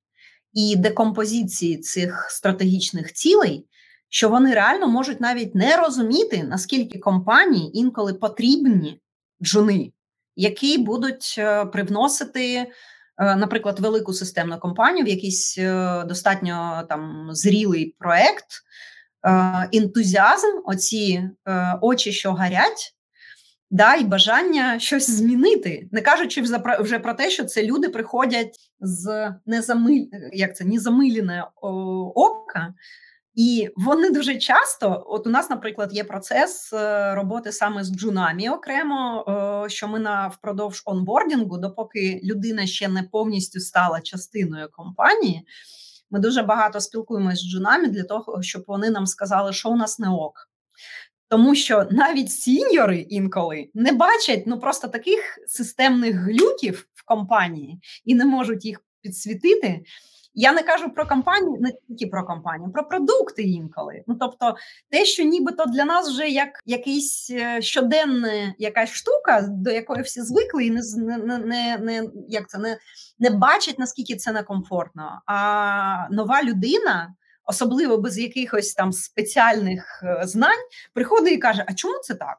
і декомпозиції цих стратегічних цілей, що вони реально можуть навіть не розуміти, наскільки компанії інколи потрібні джуни, які будуть е, привносити. Е, наприклад, велику системну компанію в якийсь е, достатньо там зрілий проект, ентузіазм, оці очі, що гарять, да, і бажання щось змінити, не кажучи вже про те, що це люди приходять з незамиль... як це, незамилене ока, і вони дуже часто, от у нас, наприклад, є процес е, роботи саме з джунамі окремо, що ми на впродовж онбордінгу, допоки людина ще не повністю стала частиною компанії. Ми дуже багато спілкуємося з джунами для того, щоб вони нам сказали, що у нас не ок. Тому що навіть сіньори інколи не бачать ну просто таких системних глюків в компанії і не можуть їх підсвітити. Я не кажу про компанію, не тільки про компанію, про продукти інколи. Ну тобто, те, що нібито для нас вже як якийсь е, щоденна якась штука, до якої всі звикли, і не не, не, не як це не, не бачать наскільки це некомфортно. А нова людина. Особливо без якихось там спеціальних е, знань, приходить і каже: А чому це так?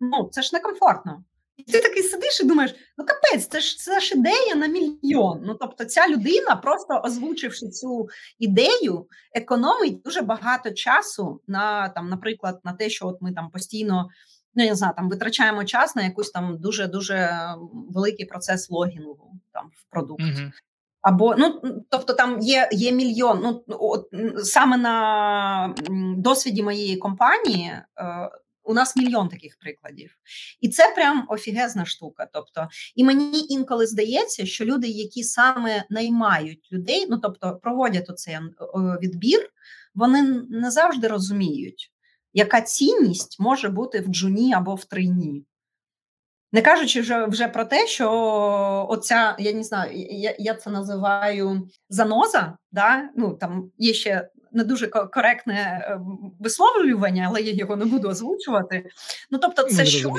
Ну це ж некомфортно. І ти такий сидиш і думаєш, ну капець, це ж це ж ідея на мільйон. Ну тобто, ця людина, просто озвучивши цю ідею, економить дуже багато часу на там, наприклад, на те, що от ми там постійно. Ну, я не знаю, там витрачаємо час на якийсь там дуже дуже великий процес логінгу там в продукт. Uh-huh. Або ну тобто там є є мільйон. Ну от саме на досвіді моєї компанії е, у нас мільйон таких прикладів, і це прям офігезна штука. Тобто, і мені інколи здається, що люди, які саме наймають людей, ну тобто проводять оцей відбір, вони не завжди розуміють, яка цінність може бути в джуні або в трині. Не кажучи вже вже про те, що оця, я не знаю, я я це називаю заноза. да? ну там є ще не дуже коректне е, висловлювання, але я його не буду озвучувати. Ну тобто, це що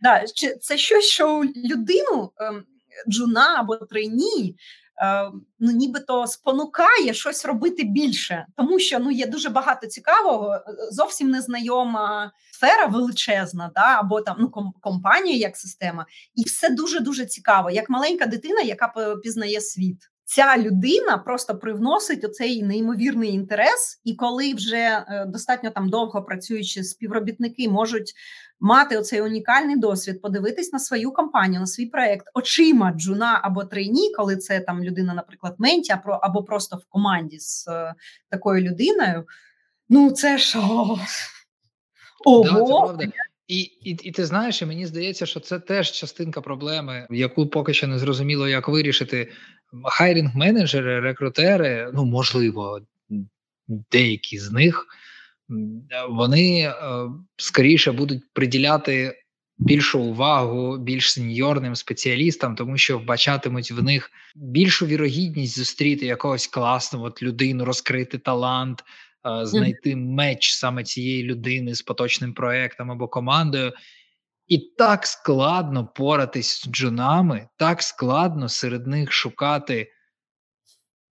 да, це щось, що людину ем, джуна або трейні. Ем, ну, нібито спонукає щось робити більше, тому що ну є дуже багато цікавого, е, зовсім незнайома сфера величезна, да, або там ну компанія як система, і все дуже дуже цікаво, як маленька дитина, яка пізнає світ ця людина просто привносить оцей неймовірний інтерес, і коли вже е, достатньо там довго працюючи співробітники можуть мати оцей унікальний досвід, подивитись на свою компанію, на свій проект очима джуна або трейні, коли це там людина, наприклад, менті, або просто в команді з е, такою людиною. Ну це ж ого. Да, і і, і ти знаєш, і мені здається, що це теж частинка проблеми, яку поки що не зрозуміло, як вирішити хайрінг менеджери, рекрутери, ну можливо, деякі з них вони е, скоріше будуть приділяти більшу увагу більш сеньорним спеціалістам, тому що вбачатимуть в них більшу вірогідність зустріти якогось класного от людину, розкрити талант. Е, знайти меч саме цієї людини з поточним проектом або командою, і так складно поратись з джунами, так складно серед них шукати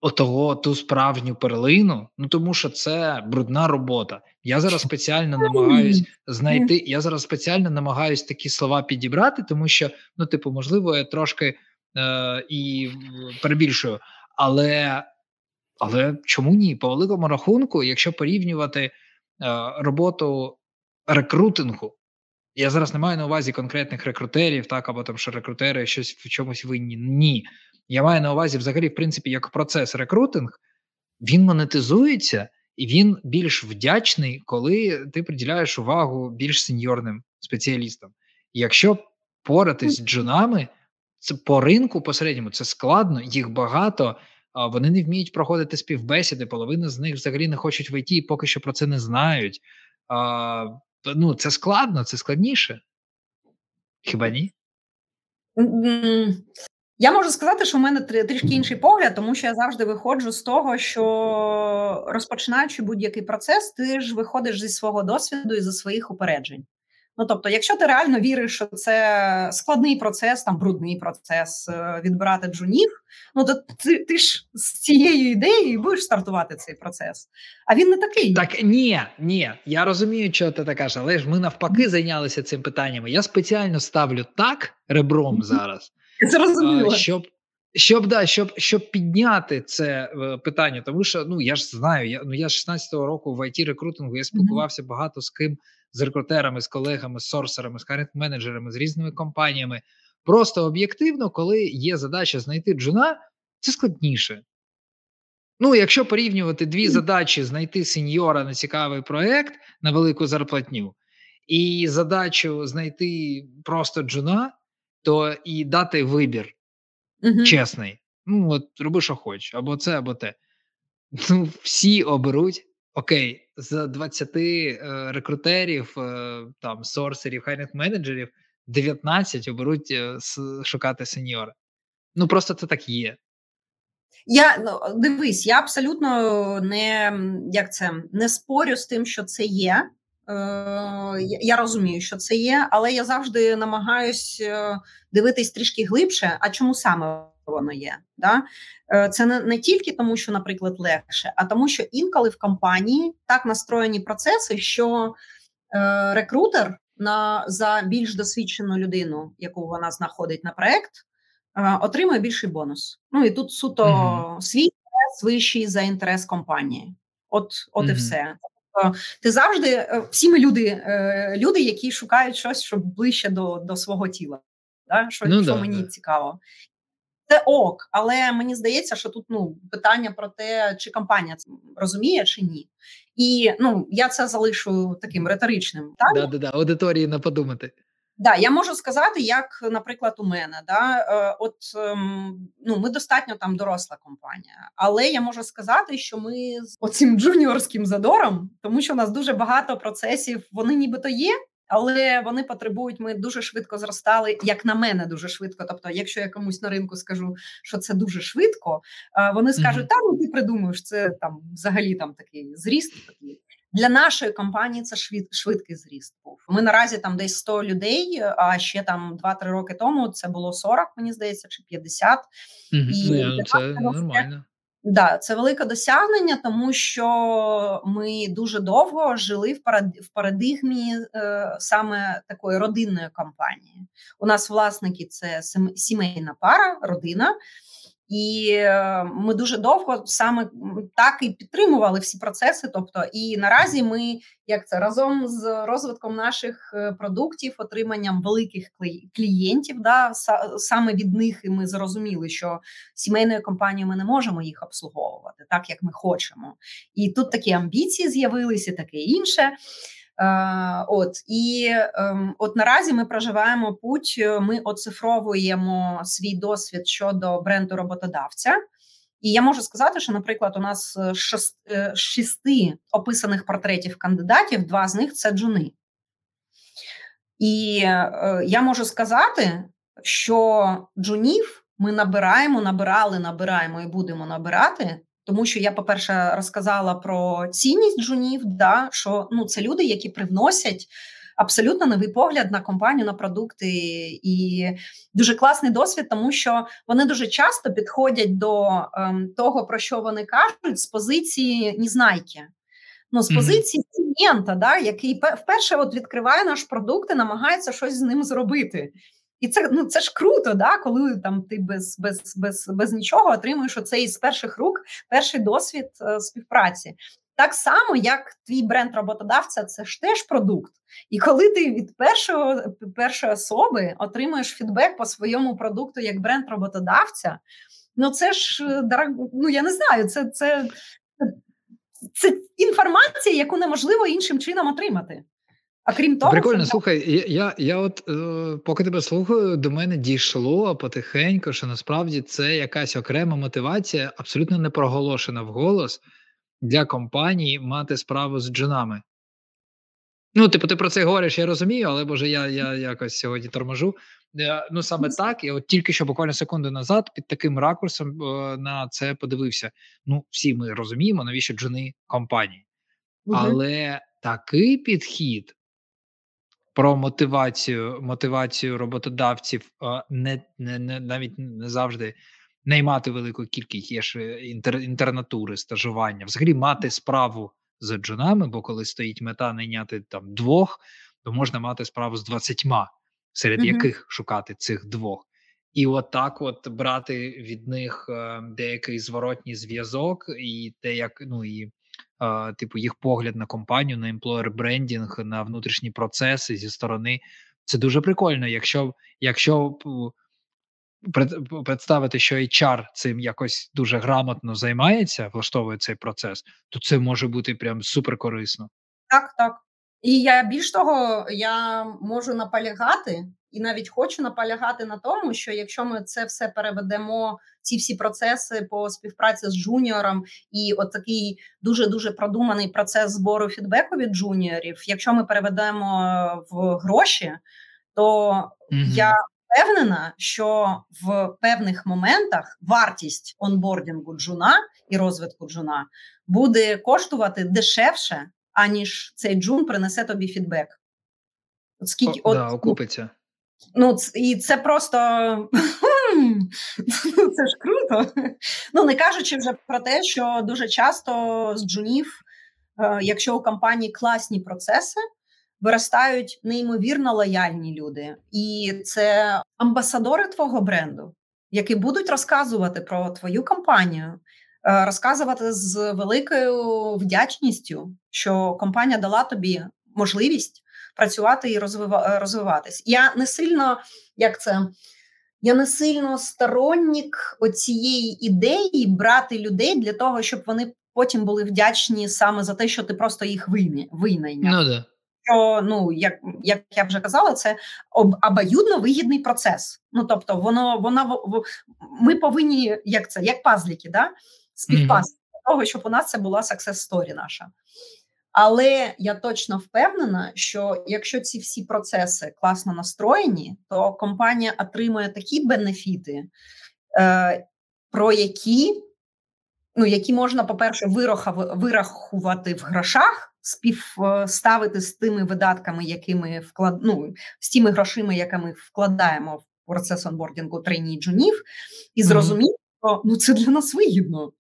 отого ту справжню перлину. Ну тому що це брудна робота. Я зараз спеціально намагаюсь знайти. Я зараз спеціально намагаюсь такі слова підібрати, тому що, ну, типу, можливо, я трошки е, і перебільшую, але. Але чому ні? По великому рахунку, якщо порівнювати е, роботу рекрутингу Я зараз не маю на увазі конкретних рекрутерів, так або там що рекрутери щось в чомусь винні. Ні. Я маю на увазі, взагалі, в принципі, як процес рекрутинг, він монетизується і він більш вдячний, коли ти приділяєш увагу більш сеньорним спеціалістам. Якщо поратись з джунами, це по ринку посередньому це складно, їх багато. Вони не вміють проходити співбесіди. Половина з них взагалі не хочуть в ІТ і поки що про це не знають. Ну, це складно, це складніше. Хіба ні? Я можу сказати, що в мене трішки інший погляд, тому що я завжди виходжу з того, що розпочинаючи будь-який процес, ти ж виходиш зі свого досвіду і зі своїх упереджень. Ну тобто, якщо ти реально віриш, що це складний процес, там брудний процес е, відбирати джунів, ну то ти ти ж з цією ідеєю будеш стартувати цей процес. А він не такий. Так ні, ні, я розумію, що ти так кажеш, але ж ми навпаки зайнялися цим питанням. Я спеціально ставлю так ребром зараз, Зрозуміло. щоб. Щоб да, щоб щоб підняти це е, питання, тому що ну я ж знаю, я ну я з 16-го року в it рекрутингу я спілкувався mm-hmm. багато з ким з рекрутерами, з колегами, з сорсерами, з карент менеджерами, з різними компаніями. Просто об'єктивно, коли є задача знайти джуна, це складніше. Ну, якщо порівнювати дві задачі: знайти сеньора на цікавий проект на велику зарплатню, і задачу знайти просто джуна, то і дати вибір uh чесний. Ну, от роби, що хочеш, або це, або те. Ну, всі оберуть окей, з 20 е, рекрутерів, е, там сорсерів, хайнет менеджерів, 19 оберуть е, шукати сеньора. Ну просто це так є. Я ну, дивись, я абсолютно не як це не спорю з тим, що це є. Я розумію, що це є, але я завжди намагаюсь е, дивитись трішки глибше. А чому саме воно є? Да? Е, це не, не тільки тому, що, наприклад, легше, а тому, що інколи в компанії так настроєні процеси, що е, рекрутер на за більш досвідчену людину, яку вона знаходить на проект, е, отримує більший бонус. Ну і тут суто mm-hmm. свій інтерес вищий за інтерес компанії. От, от mm-hmm. і все. Тобто ти завжди е, всі ми люди, е, люди, які шукають щось, щоб ближче до до свого тіла. Да? Що, ну, що да, мені да. цікаво. Це ок, але мені здається, що тут ну питання про те, чи компанія це розуміє чи ні. І ну я це залишу таким риторичним. Так? Да, да, да, аудиторії на подумати. Да, я можу сказати, як, наприклад, у мене да, е, от ем, ну ми достатньо там доросла компанія, але я можу сказати, що ми з оцим джуніорським задором, тому що у нас дуже багато процесів, вони нібито є, але вони потребують. Ми дуже швидко зростали, як на мене, дуже швидко. Тобто, якщо я комусь на ринку скажу, що це дуже швидко, вони скажуть: та ну ти придумаєш, це там взагалі там такий зріст. Такий. Для нашої компанії це швид, швидкий зріст. Був ми наразі там десь 100 людей. А ще там 2-3 роки тому це було 40, мені здається, чи 50. Mm-hmm. І yeah, це нормально. Да, це велике досягнення, тому що ми дуже довго жили в парадигмі е, саме такої родинної компанії. У нас власники це сімейна пара, родина. І е, ми дуже довго саме так і підтримували всі процеси. Тобто, і наразі ми як це разом з розвитком наших е, продуктів, отриманням великих клієнтів, да саме від них і ми зрозуміли, що сімейною компанією ми не можемо їх обслуговувати так, як ми хочемо. І тут такі амбіції з'явилися, таке інше. Е, от і от наразі ми проживаємо путь. Е, ми оцифровуємо свій досвід щодо бренду роботодавця. І я можу сказати, що, наприклад, у нас з шести описаних портретів кандидатів, два з них це джуни. І я можу сказати, що джунів ми набираємо, набирали, набираємо і будемо набирати тому що я, по-перше, розказала про цінність джунів, да, що ну, це люди, які привносять абсолютно новий погляд на компанію, на продукти, і дуже класний досвід, тому що вони дуже часто підходять до ем, того, про що вони кажуть, з позиції Нізнайки. Ну, з позиції клієнта, да, який вперше от відкриває наш продукт і намагається щось з ним зробити. І це ну це ж круто, да, коли там ти без без, без, без нічого отримуєш оцей з перших рук перший досвід е, співпраці. Так само, як твій бренд роботодавця, це ж теж продукт. І коли ти від першого першої особи отримуєш фідбек по своєму продукту як бренд роботодавця, ну це ж ну я не знаю, це, це, це інформація, яку неможливо іншим чином отримати. А крім того, прикольно, це... слухай, я я, от е, поки тебе слухаю, до мене дійшло потихеньку, що насправді це якась окрема мотивація, абсолютно не проголошена вголос для компанії мати справу з джунами. Ну, типу, ти про це говориш, я розумію, але боже, я я якось сьогодні торможу. Е, ну саме так, я от тільки що буквально секунду назад під таким ракурсом е, на це подивився. Ну, всі ми розуміємо, навіщо джуни компанії, угу. але такий підхід про мотивацію мотивацію роботодавців не не, не навіть не завжди наймати велику кількість є ж інтер, інтернатури, стажування, взагалі мати справу з джунами, бо коли стоїть мета найняти там двох, то можна мати справу з двадцятьма, серед mm-hmm. яких шукати цих двох. І от от брати від них е, деякий зворотній зв'язок, і те, як ну і е, типу їх погляд на компанію, на employer брендінг, на внутрішні процеси зі сторони. Це дуже прикольно. Якщо якщо представити, що HR цим якось дуже грамотно займається, влаштовує цей процес, то це може бути прям супер корисно. Так, так. І я більш того, я можу наполягати і навіть хочу наполягати на тому, що якщо ми це все переведемо, ці всі процеси по співпраці з джуніором, і от такий дуже дуже продуманий процес збору фідбеку від джуніорів, якщо ми переведемо в гроші, то mm-hmm. я впевнена, що в певних моментах вартість онбордінгу джуна і розвитку джуна буде коштувати дешевше, аніж цей джун принесе тобі фідбек. От скільки О, от, да, окупиться. Ну, і це просто [laughs] це ж круто. Ну, не кажучи вже про те, що дуже часто з джунів, е, якщо у компанії класні процеси, виростають неймовірно лояльні люди, і це амбасадори твого бренду, які будуть розказувати про твою компанію, розказувати з великою вдячністю, що компанія дала тобі можливість працювати і розвиватись. Я не сильно як це. Я не сильно сторонник оцієї ідеї брати людей для того, щоб вони потім були вдячні саме за те, що ти просто їх винайняв. Ну, да що ну як як я вже казала, це обоюдно вигідний процес. Ну тобто, воно вона ми повинні як це, як пазліки, да співпасти mm-hmm. для того, щоб у нас це була success story наша. Але я точно впевнена, що якщо ці всі процеси класно настроєні, то компанія отримує такі бенефіти, е, про які ну, які можна, по-перше, вирахувати в грошах, співставити з тими видатками, якими вклад... ну, з тими грошима, які ми вкладаємо в процес онбордінгу трейні джунів, і зрозуміти, що ну, це для нас вигідно.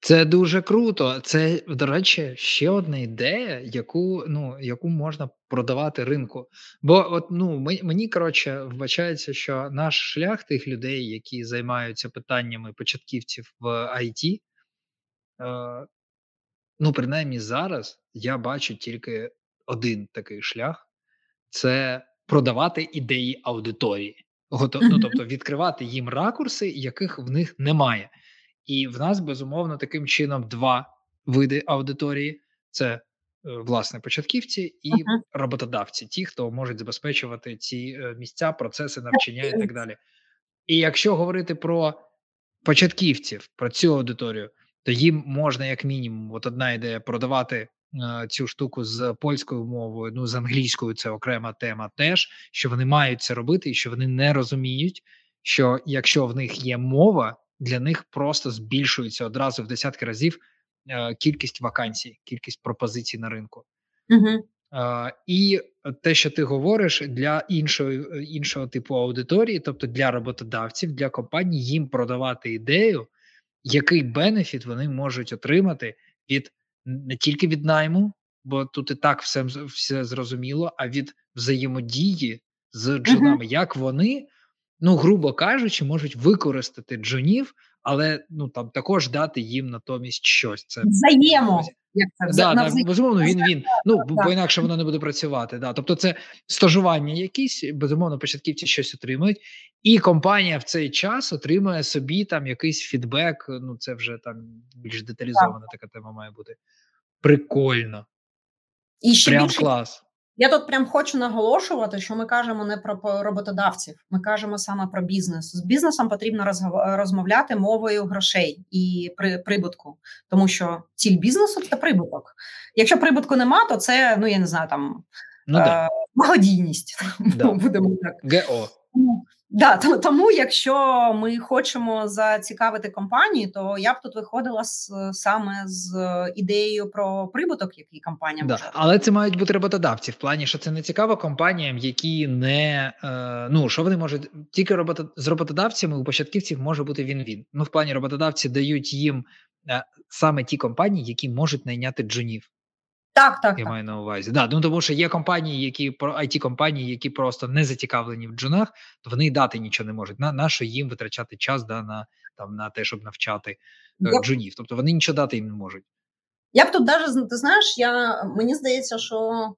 Це дуже круто. Це, до речі, ще одна ідея, яку ну, яку можна продавати ринку. Бо от ну мені коротше вбачається, що наш шлях тих людей, які займаються питаннями початківців в IT, е, ну принаймні зараз я бачу тільки один такий шлях: це продавати ідеї аудиторії. Ну, тобто відкривати їм ракурси, яких в них немає. І в нас безумовно таким чином два види аудиторії: це е, власне початківці і uh-huh. роботодавці, ті, хто можуть забезпечувати ці е, місця, процеси навчання і так далі. І якщо говорити про початківців, про цю аудиторію, то їм можна, як мінімум, от одна ідея продавати цю штуку з польською мовою, ну з англійською це окрема тема, теж що вони мають це робити, і що вони не розуміють, що якщо в них є мова для них просто збільшується одразу в десятки разів е, кількість вакансій, кількість пропозицій на ринку. Угу. Е, і те, що ти говориш, для іншої е, іншого типу аудиторії, тобто для роботодавців, для компаній, їм продавати ідею, який бенефіт вони можуть отримати від не тільки від найму, бо тут і так все все зрозуміло, а від взаємодії з джунами, як вони ну грубо кажучи, можуть використати джунів, але ну там також дати їм натомість щось. Це взаємо. Як це да, да, безумовно, він він ну бо інакше воно не буде працювати. Да. Тобто, це стажування якісь, безумовно, початківці щось отримують, і компанія в цей час отримує собі там якийсь фідбек. Ну це вже там більш деталізована так. така тема має бути. Прикольно. І ще Прям більше, клас. Я тут прям хочу наголошувати, що ми кажемо не про роботодавців, ми кажемо саме про бізнес. З бізнесом потрібно розмовляти мовою грошей і при прибутку, тому що ціль бізнесу це прибуток. Якщо прибутку нема, то це ну я не знаю там ну, е- благодійність. [laughs] Да. Будемо так ГО. Да, [laughs] тому, якщо ми хочемо зацікавити компанії, то я б тут виходила з саме з ідеєю про прибуток, який компанія да. може. Але це мають бути роботодавці в плані, що це не цікаво компаніям, які не е, ну що вони можуть тільки робото, з роботодавцями у початківців може бути він-він. Ну в плані роботодавці дають їм е, саме ті компанії, які можуть найняти джунів. Так, так. Я так. маю на увазі. Да, ну Тому що є компанії, які про it компанії, які просто не зацікавлені в джунах, то вони й дати нічого не можуть. На на що їм витрачати час да, на там, на те, щоб навчати е, джунів. Тобто вони нічого дати їм не можуть. Я б тут навіть, ти знаєш, я, мені здається, що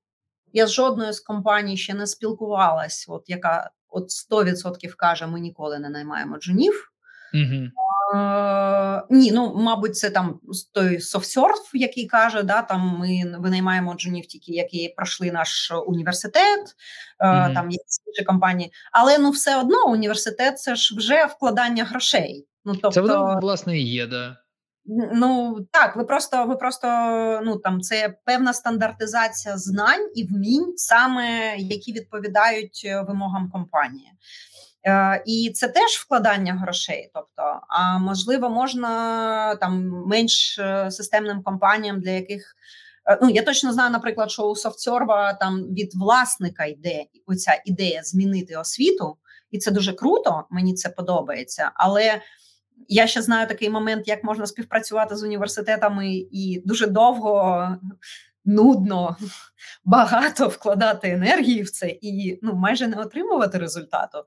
я з жодною з компаній ще не спілкувалась, от яка от 100% каже, ми ніколи не наймаємо джунів. Угу. Е, Ні, ну мабуть, це там той софтсерф, який каже, да, там ми винаймаємо джунів тільки, які пройшли наш університет, mm-hmm. там якісь інші компанії. Але ну все одно університет це ж вже вкладання грошей. Ну тобто, це воно власне і є, да. Ну так, ви просто ви просто ну там це певна стандартизація знань і вмінь, саме які відповідають е, вимогам компанії. Е, і це теж вкладання грошей. Тобто, а можливо, можна там менш е, системним компаніям, для яких е, ну я точно знаю, наприклад, що у SoftServe там від власника йде оця ідея змінити освіту, і це дуже круто. Мені це подобається, але. Я ще знаю такий момент, як можна співпрацювати з університетами і дуже довго нудно багато вкладати енергії в це і ну майже не отримувати результату.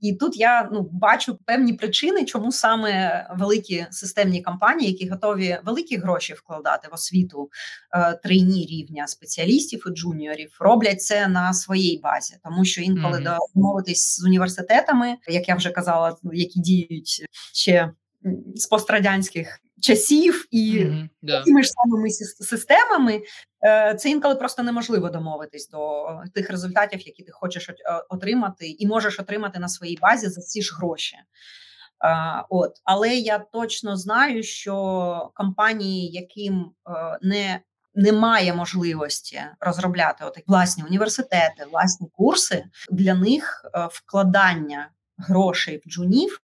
І тут я ну бачу певні причини, чому саме великі системні компанії, які готові великі гроші вкладати в освіту е, трейні рівня спеціалістів і джуніорів, роблять це на своїй базі, тому що інколи mm-hmm. домовитись з університетами, як я вже казала, які діють ще з пострадянських часів і mm-hmm, yeah. тими ж самими системами, е, це інколи просто неможливо домовитись до тих результатів, які ти хочеш отримати, і можеш отримати на своїй базі за ці ж гроші. Uh, от, але я точно знаю, що компанії, яким не немає можливості розробляти отакі власні університети, власні курси, для них вкладання грошей в джунів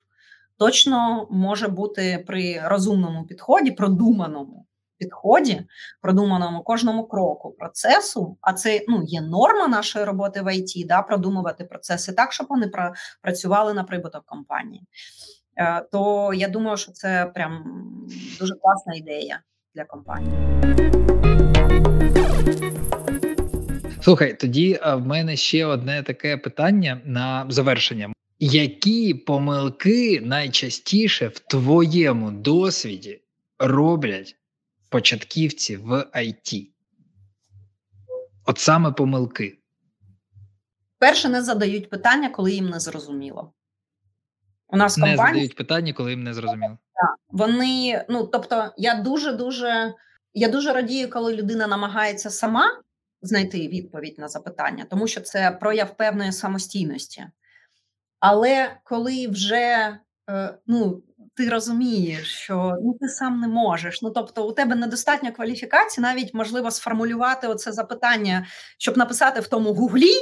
точно може бути при розумному підході, продуманому підході, продуманому кожному кроку процесу. А це ну є норма нашої роботи в ІТ, да, продумувати процеси так, щоб вони працювали на прибуток компанії. Е, то я думаю, що це прям дуже класна ідея для компанії. Слухай, тоді в мене ще одне таке питання на завершення. Які помилки найчастіше в твоєму досвіді роблять початківці в IT? От саме помилки. Перше, не задають питання, коли їм не зрозуміло. У нас Не компанії, задають питання, коли їм не зрозуміло. Так, Вони, ну тобто, я дуже дуже я дуже радію, коли людина намагається сама знайти відповідь на запитання, тому що це прояв певної самостійності. Але коли вже е, ну, ти розумієш, що ну ти сам не можеш. Ну тобто, у тебе недостатньо кваліфікації, навіть можливо сформулювати оце запитання, щоб написати в тому гуглі.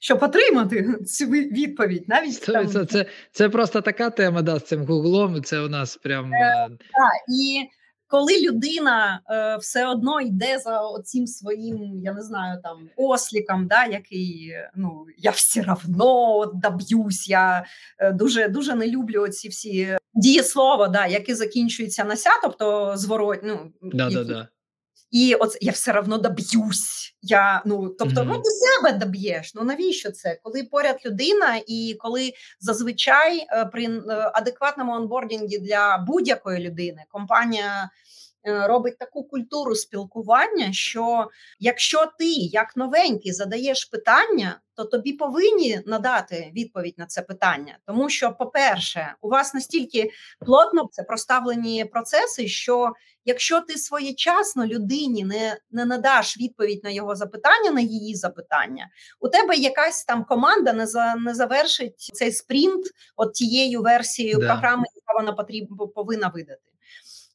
Щоб отримати цю відповідь, навіть це там... це, це, це просто така тема да, з цим гуглом. Це у нас прям е, е та, і коли людина е, все одно йде за оцим своїм, я не знаю, там осліком, да, який ну я все равно доб'юсь, я е, дуже дуже не люблю оці всі дієслова, да, які закінчуються на ся, тобто зворот, ну, да, які, да, да. І от я все одно доб'юсь. Я ну тобто, mm-hmm. ну ти себе доб'єш. Ну навіщо це? Коли поряд людина, і коли зазвичай е, при е, адекватному онбордінгі для будь-якої людини компанія. Е, робить таку культуру спілкування, що якщо ти, як новенький, задаєш питання, то тобі повинні надати відповідь на це питання. Тому що, по-перше, у вас настільки плотно це проставлені процеси, що якщо ти своєчасно людині не не надаш відповідь на його запитання, на її запитання, у тебе якась там команда не за не завершить цей спринт от тією версією да. програми, яка вона потрібна повинна видати.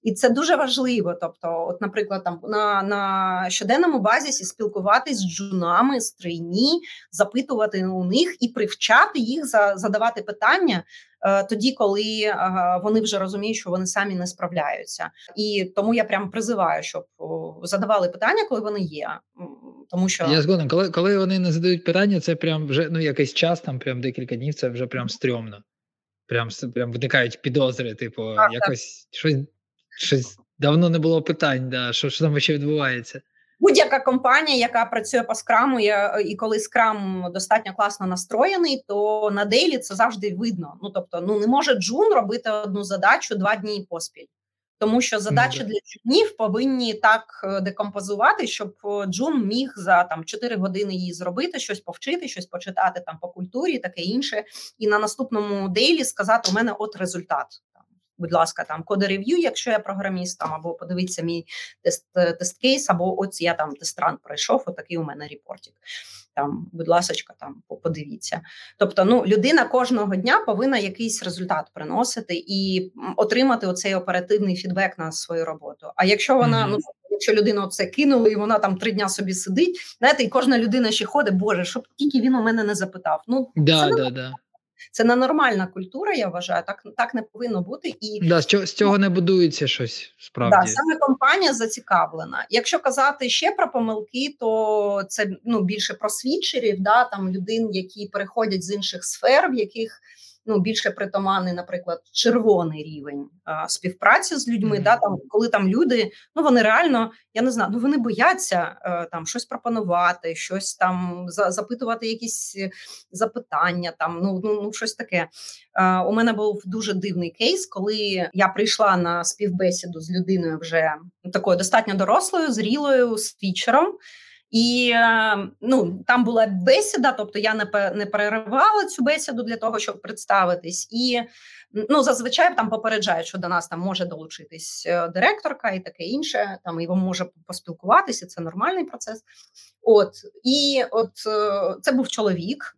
І це дуже важливо. Тобто, от, наприклад, там на на щоденному базісі спілкуватись з джунами, з трейні, запитувати у них і привчати їх за задавати питання е, тоді, коли е, вони вже розуміють, що вони самі не справляються. І тому я прям призиваю, щоб задавали питання, коли вони є. Тому що я згоден, коли коли вони не задають питання, це прям вже ну якийсь час, там прям декілька днів. Це вже прям стрьомно. Прям прям виникають підозри, типу, так, якось так. щось Щось давно не було питань, да, що що там ще відбувається. Будь-яка компанія, яка працює по скраму, я, і коли скрам достатньо класно настроєний, то на дейлі це завжди видно. Ну тобто, ну не може джун робити одну задачу два дні поспіль, тому що задачі mm-hmm. для джунів повинні так е, декомпозувати, щоб е, джун міг за там 4 години її зробити, щось повчити, щось почитати там по культурі, таке інше, і на наступному дейлі сказати: у мене от результат будь ласка, там коди рев'ю, якщо я програміст, там або подивіться мій тест е, тест кейс, або ось я там тестран пройшов. Отакий у мене репортик. Там, будь ласка, там подивіться. Тобто, ну людина кожного дня повинна якийсь результат приносити і отримати оцей оперативний фідбек на свою роботу. А якщо вона mm-hmm. ну. Якщо людину це кинули, і вона там три дня собі сидить, знаєте, і кожна людина ще ходить, Боже, щоб тільки він у мене не запитав. Ну да, це да, да. Це ненормальна культура, я вважаю. Так так не повинно бути. І да, з цього, з цього не будується щось справді. Да, Саме компанія зацікавлена. Якщо казати ще про помилки, то це ну більше про свідчерів, да там людей, які переходять з інших сфер, в яких ну більше притаманний, наприклад, червоний рівень а, співпраці з людьми. Mm-hmm. Да, там коли там люди, ну вони реально, я не знаю, ну вони бояться а, е, там щось пропонувати, щось там за, запитувати, якісь запитання. Там ну ну, ну щось таке. А, у мене був дуже дивний кейс, коли я прийшла на співбесіду з людиною вже такою достатньо дорослою, зрілою, з фічером. І ем, ну там була бесіда, тобто я не не переривала цю бесіду для того, щоб представитись, і ну зазвичай там попереджають, що до нас там може долучитись е, директорка і таке інше. Там його може поспілкуватися. Це нормальний процес. От і от е, це був чоловік.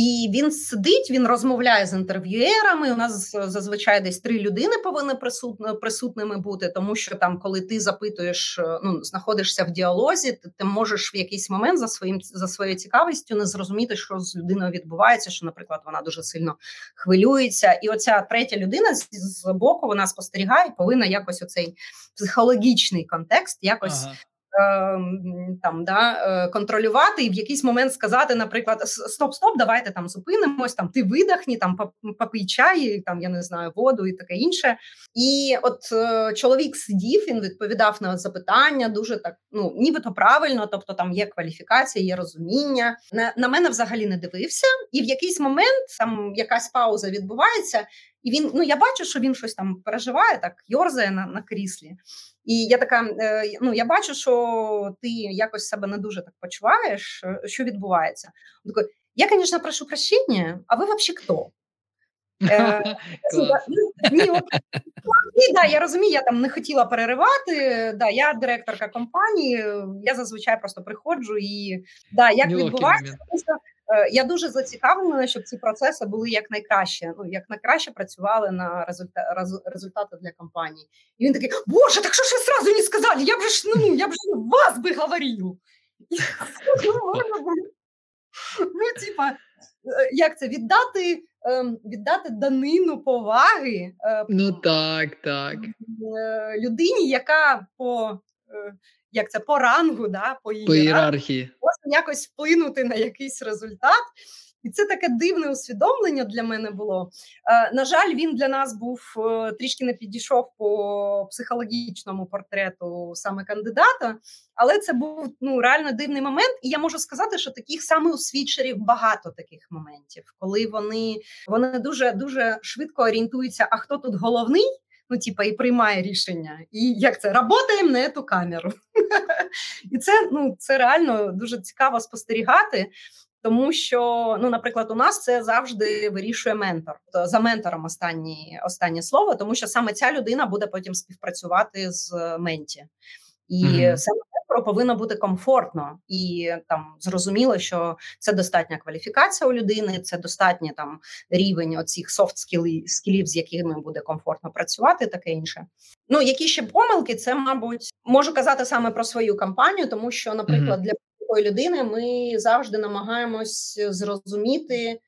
І він сидить, він розмовляє з інтерв'юерами. У нас зазвичай десь три людини повинні присутні, присутними бути, тому що там, коли ти запитуєш, е, ну знаходишся в діалозі, ти, ти можеш в якийсь момент за своїм за своєю цікавістю не зрозуміти, що з людиною відбувається. Що, наприклад, вона дуже сильно хвилюється, і оця третя людина з, з боку вона спостерігає, повинна якось оцей психологічний контекст якось. Ага. Ем, там да е, контролювати і в якийсь момент сказати, наприклад, стоп, стоп, давайте там зупинимось, там ти видахні, там попий чай, там я не знаю, воду і таке інше. І от е, чоловік сидів, він відповідав на запитання, дуже так, ну нібито правильно, тобто там є кваліфікація, є розуміння. На, на мене взагалі не дивився, і в якийсь момент там якась пауза відбувається. І він, ну я бачу, що він щось там переживає, так йорзає на на кріслі. І я така: е, ну я бачу, що ти якось себе не дуже так почуваєш, е, що відбувається. Він такий, я, звісно, прошу прощення, а ви взагалі хто? Да, я розумію, я там не хотіла переривати. Да, Я директорка компанії, я зазвичай просто приходжу і да, як відбувається, я дуже зацікавлена, щоб ці процеси були як найкраще. Ну як найкраще працювали на результа... результати для компанії. І він такий: Боже, так що ж ви сразу не сказали? Я б ж ну я б ж вас би говорив. Ну, типа, е, як це віддати ем, віддати данину поваги е, ну так, так. людині, яка по як це по рангу, да, по ієрархії, можна якось вплинути на якийсь результат. І це таке дивне усвідомлення для мене було. Е, на жаль, він для нас був е, трішки не підійшов по психологічному портрету саме кандидата, але це був ну реально дивний момент. І я можу сказати, що таких саме у свідчерів багато таких моментів, коли вони вони дуже дуже швидко орієнтуються, а хто тут головний. Ну, типа, і приймає рішення, і як це работаємо на цю камеру, [laughs] і це ну це реально дуже цікаво спостерігати. Тому що, ну, наприклад, у нас це завжди вирішує ментор. То за ментором останні, останнє слово, тому що саме ця людина буде потім співпрацювати з менті. І mm-hmm. саме повинно бути комфортно і там зрозуміло, що це достатня кваліфікація у людини, це достатній там рівень оцих софт скілів, з якими буде комфортно працювати, таке інше. Ну які ще помилки, це мабуть можу казати саме про свою кампанію, тому що, наприклад, для такої людини ми завжди намагаємось зрозуміти,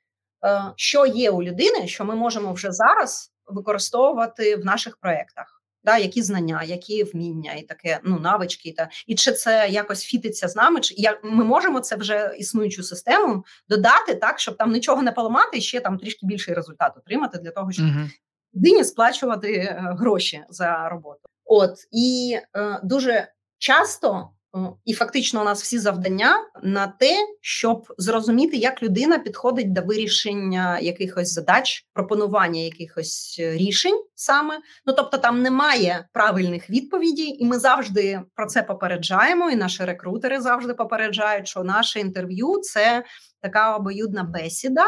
е, що є у людини, що ми можемо вже зараз використовувати в наших проєктах. Да, які знання, які вміння, і таке ну навички, та і чи це якось фітиться з нами? Чи як ми можемо це вже існуючу систему додати так, щоб там нічого не поламати, і ще там трішки більший результат отримати для того, щоб uh-huh. сплачувати е, гроші за роботу? От і е, дуже часто і фактично у нас всі завдання на те, щоб зрозуміти, як людина підходить до вирішення якихось задач, пропонування якихось е, рішень саме. Ну тобто, там немає правильних відповідей, і ми завжди про це попереджаємо. І наші рекрутери завжди попереджають, що наше інтерв'ю це така обоюдна бесіда,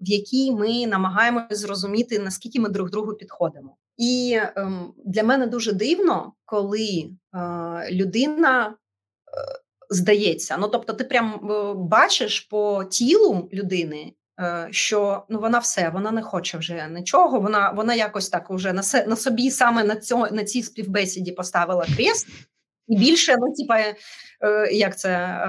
в якій ми намагаємося зрозуміти наскільки ми друг другу підходимо. І ем, для мене дуже дивно, коли е, людина здається. Ну тобто, ти прям е, бачиш по тілу людини. Е, що ну вона все, вона не хоче вже нічого. Вона вона якось так уже на на собі саме на цьо, на цій співбесіді поставила крест, і більше ну, типа, е, як це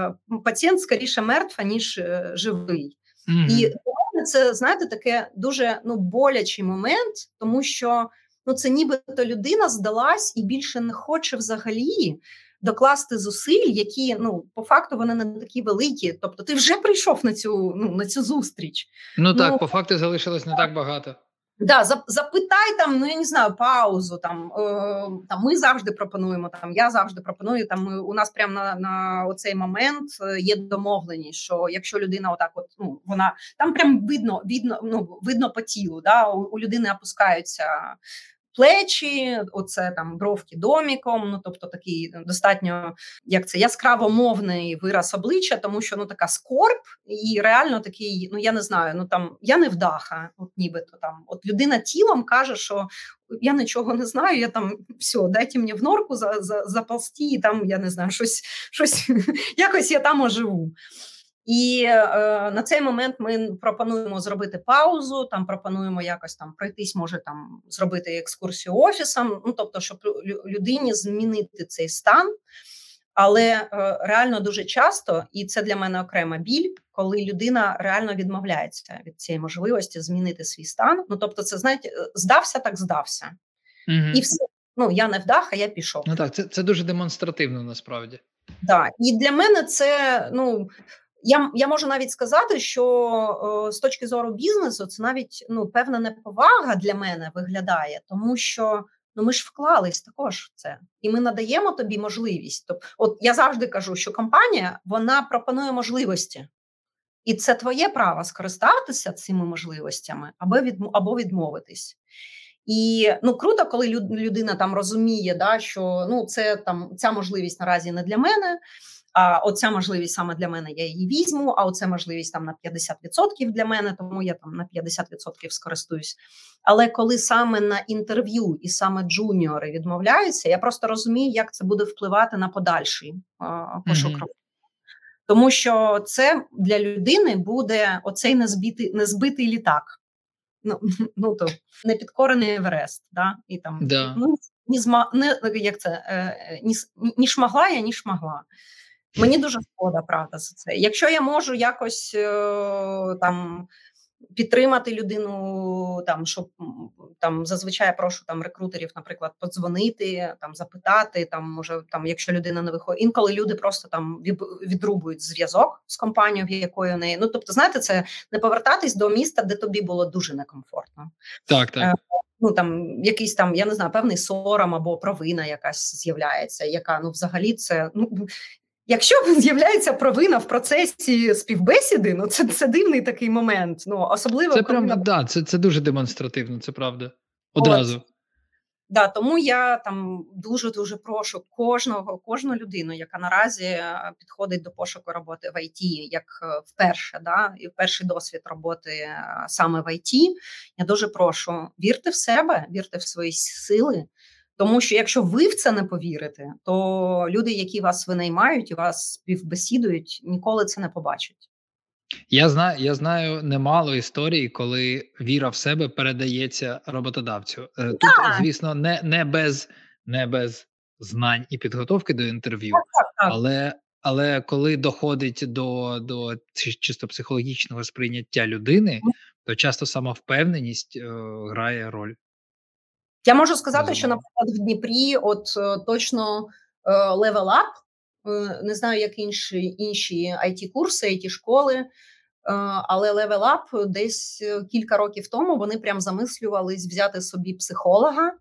пацієнт скоріше мертв, ніж живий. Mm-hmm. І для мене це знаєте таке дуже ну болячий момент, тому що ну це нібито людина здалась і більше не хоче взагалі докласти зусиль, які ну по факту вони не такі великі. Тобто, ти вже прийшов на цю ну на цю зустріч. Ну так, ну, по факту залишилось не так багато. Да, запитай там, ну я не знаю, паузу. Там е, там ми завжди пропонуємо. Там я завжди пропоную. Там ми, у нас прямо на на оцей момент е, є домовленість, що якщо людина, отак, от ну вона там прям видно, видно, ну видно по тілу. Да, у, у людини опускаються плечі, оце там бровки доміком. Ну тобто такий достатньо як це яскраво мовний вираз обличчя, тому що ну така скорб, і реально такий, ну я не знаю, ну там я не вдаха, от нібито там. От людина тілом каже, що я нічого не знаю. Я там все, дайте мені в норку за, за, заползти, і там я не знаю, щось, щось [laughs] якось я там оживу. І е, на цей момент ми пропонуємо зробити паузу. Там пропонуємо якось там пройтись, може там зробити екскурсію офісом. Ну тобто, щоб людині змінити цей стан. Але е, реально дуже часто, і це для мене окрема біль, коли людина реально відмовляється від цієї можливості змінити свій стан. Ну тобто, це знаєте, е, здався, так здався, угу. і все. Ну я не вдах, а я пішов. Ну так, це це дуже демонстративно насправді. Так, да. і для мене це ну я я можу навіть сказати, що о, з точки зору бізнесу це навіть ну певна неповага для мене виглядає, тому що ну ми ж вклались також в це, і ми надаємо тобі можливість. Тобто, от я завжди кажу, що компанія вона пропонує можливості, і це твоє право скористатися цими можливостями або від або відмовитись. І ну круто, коли людина там розуміє, да, що ну це там ця можливість наразі не для мене. А оця можливість саме для мене я її візьму. А оця можливість там на 50% для мене, тому я там на 50% скористуюсь. Але коли саме на інтерв'ю і саме джуніори відмовляються, я просто розумію, як це буде впливати на подальший пошук роботи. Тому що це для людини буде оцей незбитий, незбитий літак. Ну [laughs] ну то непідкорений Еверест, да? і там да. ну ні зма не як це е, ні, ні шмагла я, ні шмагла. Мені дуже шкода, правда, за це. Якщо я можу якось е, там підтримати людину, там щоб там зазвичай я прошу там рекрутерів, наприклад, подзвонити, там запитати. Там може там, якщо людина не виходить, інколи люди просто там відрубують зв'язок з компанією, в якої неї. Ну тобто, знаєте, це не повертатись до міста, де тобі було дуже некомфортно. Так, так. Е, ну там якийсь там, я не знаю, певний сором або провина якась з'являється, яка ну взагалі це ну Якщо [laughs] з'являється провина в процесі співбесіди, ну це це дивний такий момент. Ну особливо це прям, да, це це дуже демонстративно, це правда. Одразу. От. Да, тому я там дуже дуже прошу кожного, кожну людину, яка наразі е, підходить до пошуку роботи в ІТ, як е, вперше, да, і перший досвід роботи е, саме в ІТ, Я дуже прошу вірте в себе, вірте в свої сили. Тому що якщо ви в це не повірите, то люди, які вас винаймають і вас співбесідують, ніколи це не побачать. Я знаю, я знаю немало історій, коли віра в себе передається роботодавцю. Е, тут, так. звісно, не не без не без знань і підготовки до інтерв'ю, так, так, але але коли доходить до до чисто психологічного сприйняття людини, то часто самовпевненість е, грає роль. Я можу сказати, що, наприклад, в Дніпрі, от е, точно е, Level Up, е, не знаю, як інші інші it курси it школи, але Level Up десь кілька років тому вони прям замислювались взяти собі психолога.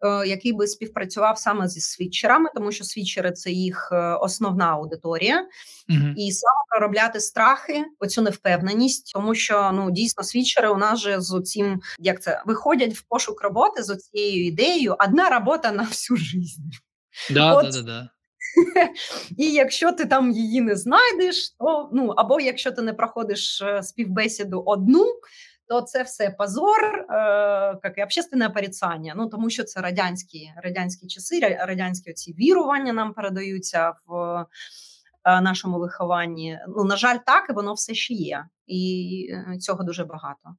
Е, який би співпрацював саме зі свідчерами, тому що свідчери це їх е, основна аудиторія, mm і саме проробляти страхи, оцю невпевненість, тому що ну дійсно свідчери у нас же з цим як це виходять в пошук роботи з цією ідеєю. Одна робота на всю життя. Да, От, да, да, да. [laughs] І якщо ти там її не знайдеш, то ну або якщо ти не проходиш е, співбесіду одну, то це все позор, е, як і общественне порицання. Ну тому що це радянські радянські часи, радянські оці вірування нам передаються в е, нашому вихованні. Ну на жаль, так і воно все ще є, і е, цього дуже багато.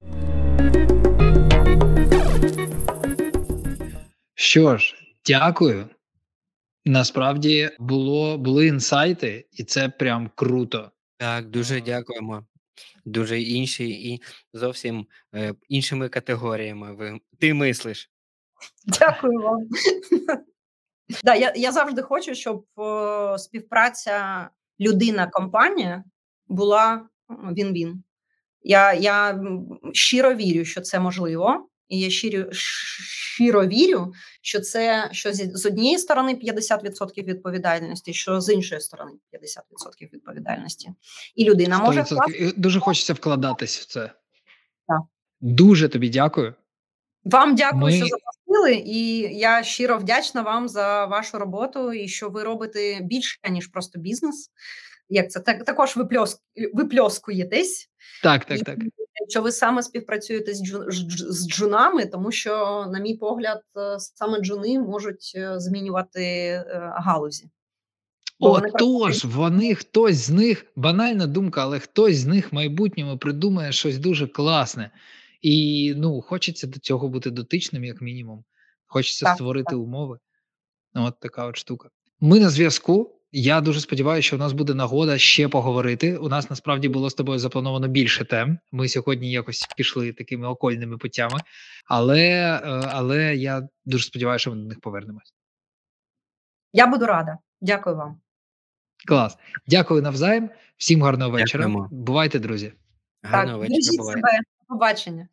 Що ж, дякую. Насправді було були інсайти, і це прям круто. Так, дуже дякуємо дуже інші і зовсім е, іншими категоріями. Ви ти мислиш. Дякую вам. [laughs] Да, я я завжди хочу, щоб е, співпраця людина-компанія була він-він. Я я щиро вірю, що це можливо, і я щиро, щиро вірю, що це що з однієї сторони 50% відповідальності, що з іншої сторони 50% відповідальності. І людина може вкласти... дуже хочеться вкладатись в це. Так. Дуже тобі дякую. Вам дякую, Ми... що запросили, і я щиро вдячна вам за вашу роботу і що ви робите більше ніж просто бізнес. Як це так також випльоск... випльоскуєтесь? Так, так, так що ви саме співпрацюєте з джу, з джунами, тому що, на мій погляд, е, саме джуни можуть е, змінювати е, галузі. Отож, вони, вони хтось з них банальна думка, але хтось з них в майбутньому придумає щось дуже класне, і ну хочеться до цього бути дотичним, як мінімум. Хочеться так, створити так. умови. От така от штука. Ми на зв'язку. Я дуже сподіваюся, що у нас буде нагода ще поговорити. У нас насправді було з тобою заплановано більше тем. Ми сьогодні якось пішли такими окольними путями, але е, але я дуже сподіваюся, що ми до них повернемось. Я буду рада. Дякую вам. Клас. Дякую навзаєм. Всім гарного вечора. Дякуємо. Бувайте, друзі. Гарного так, вечора. Бувайте. себе. Побачення.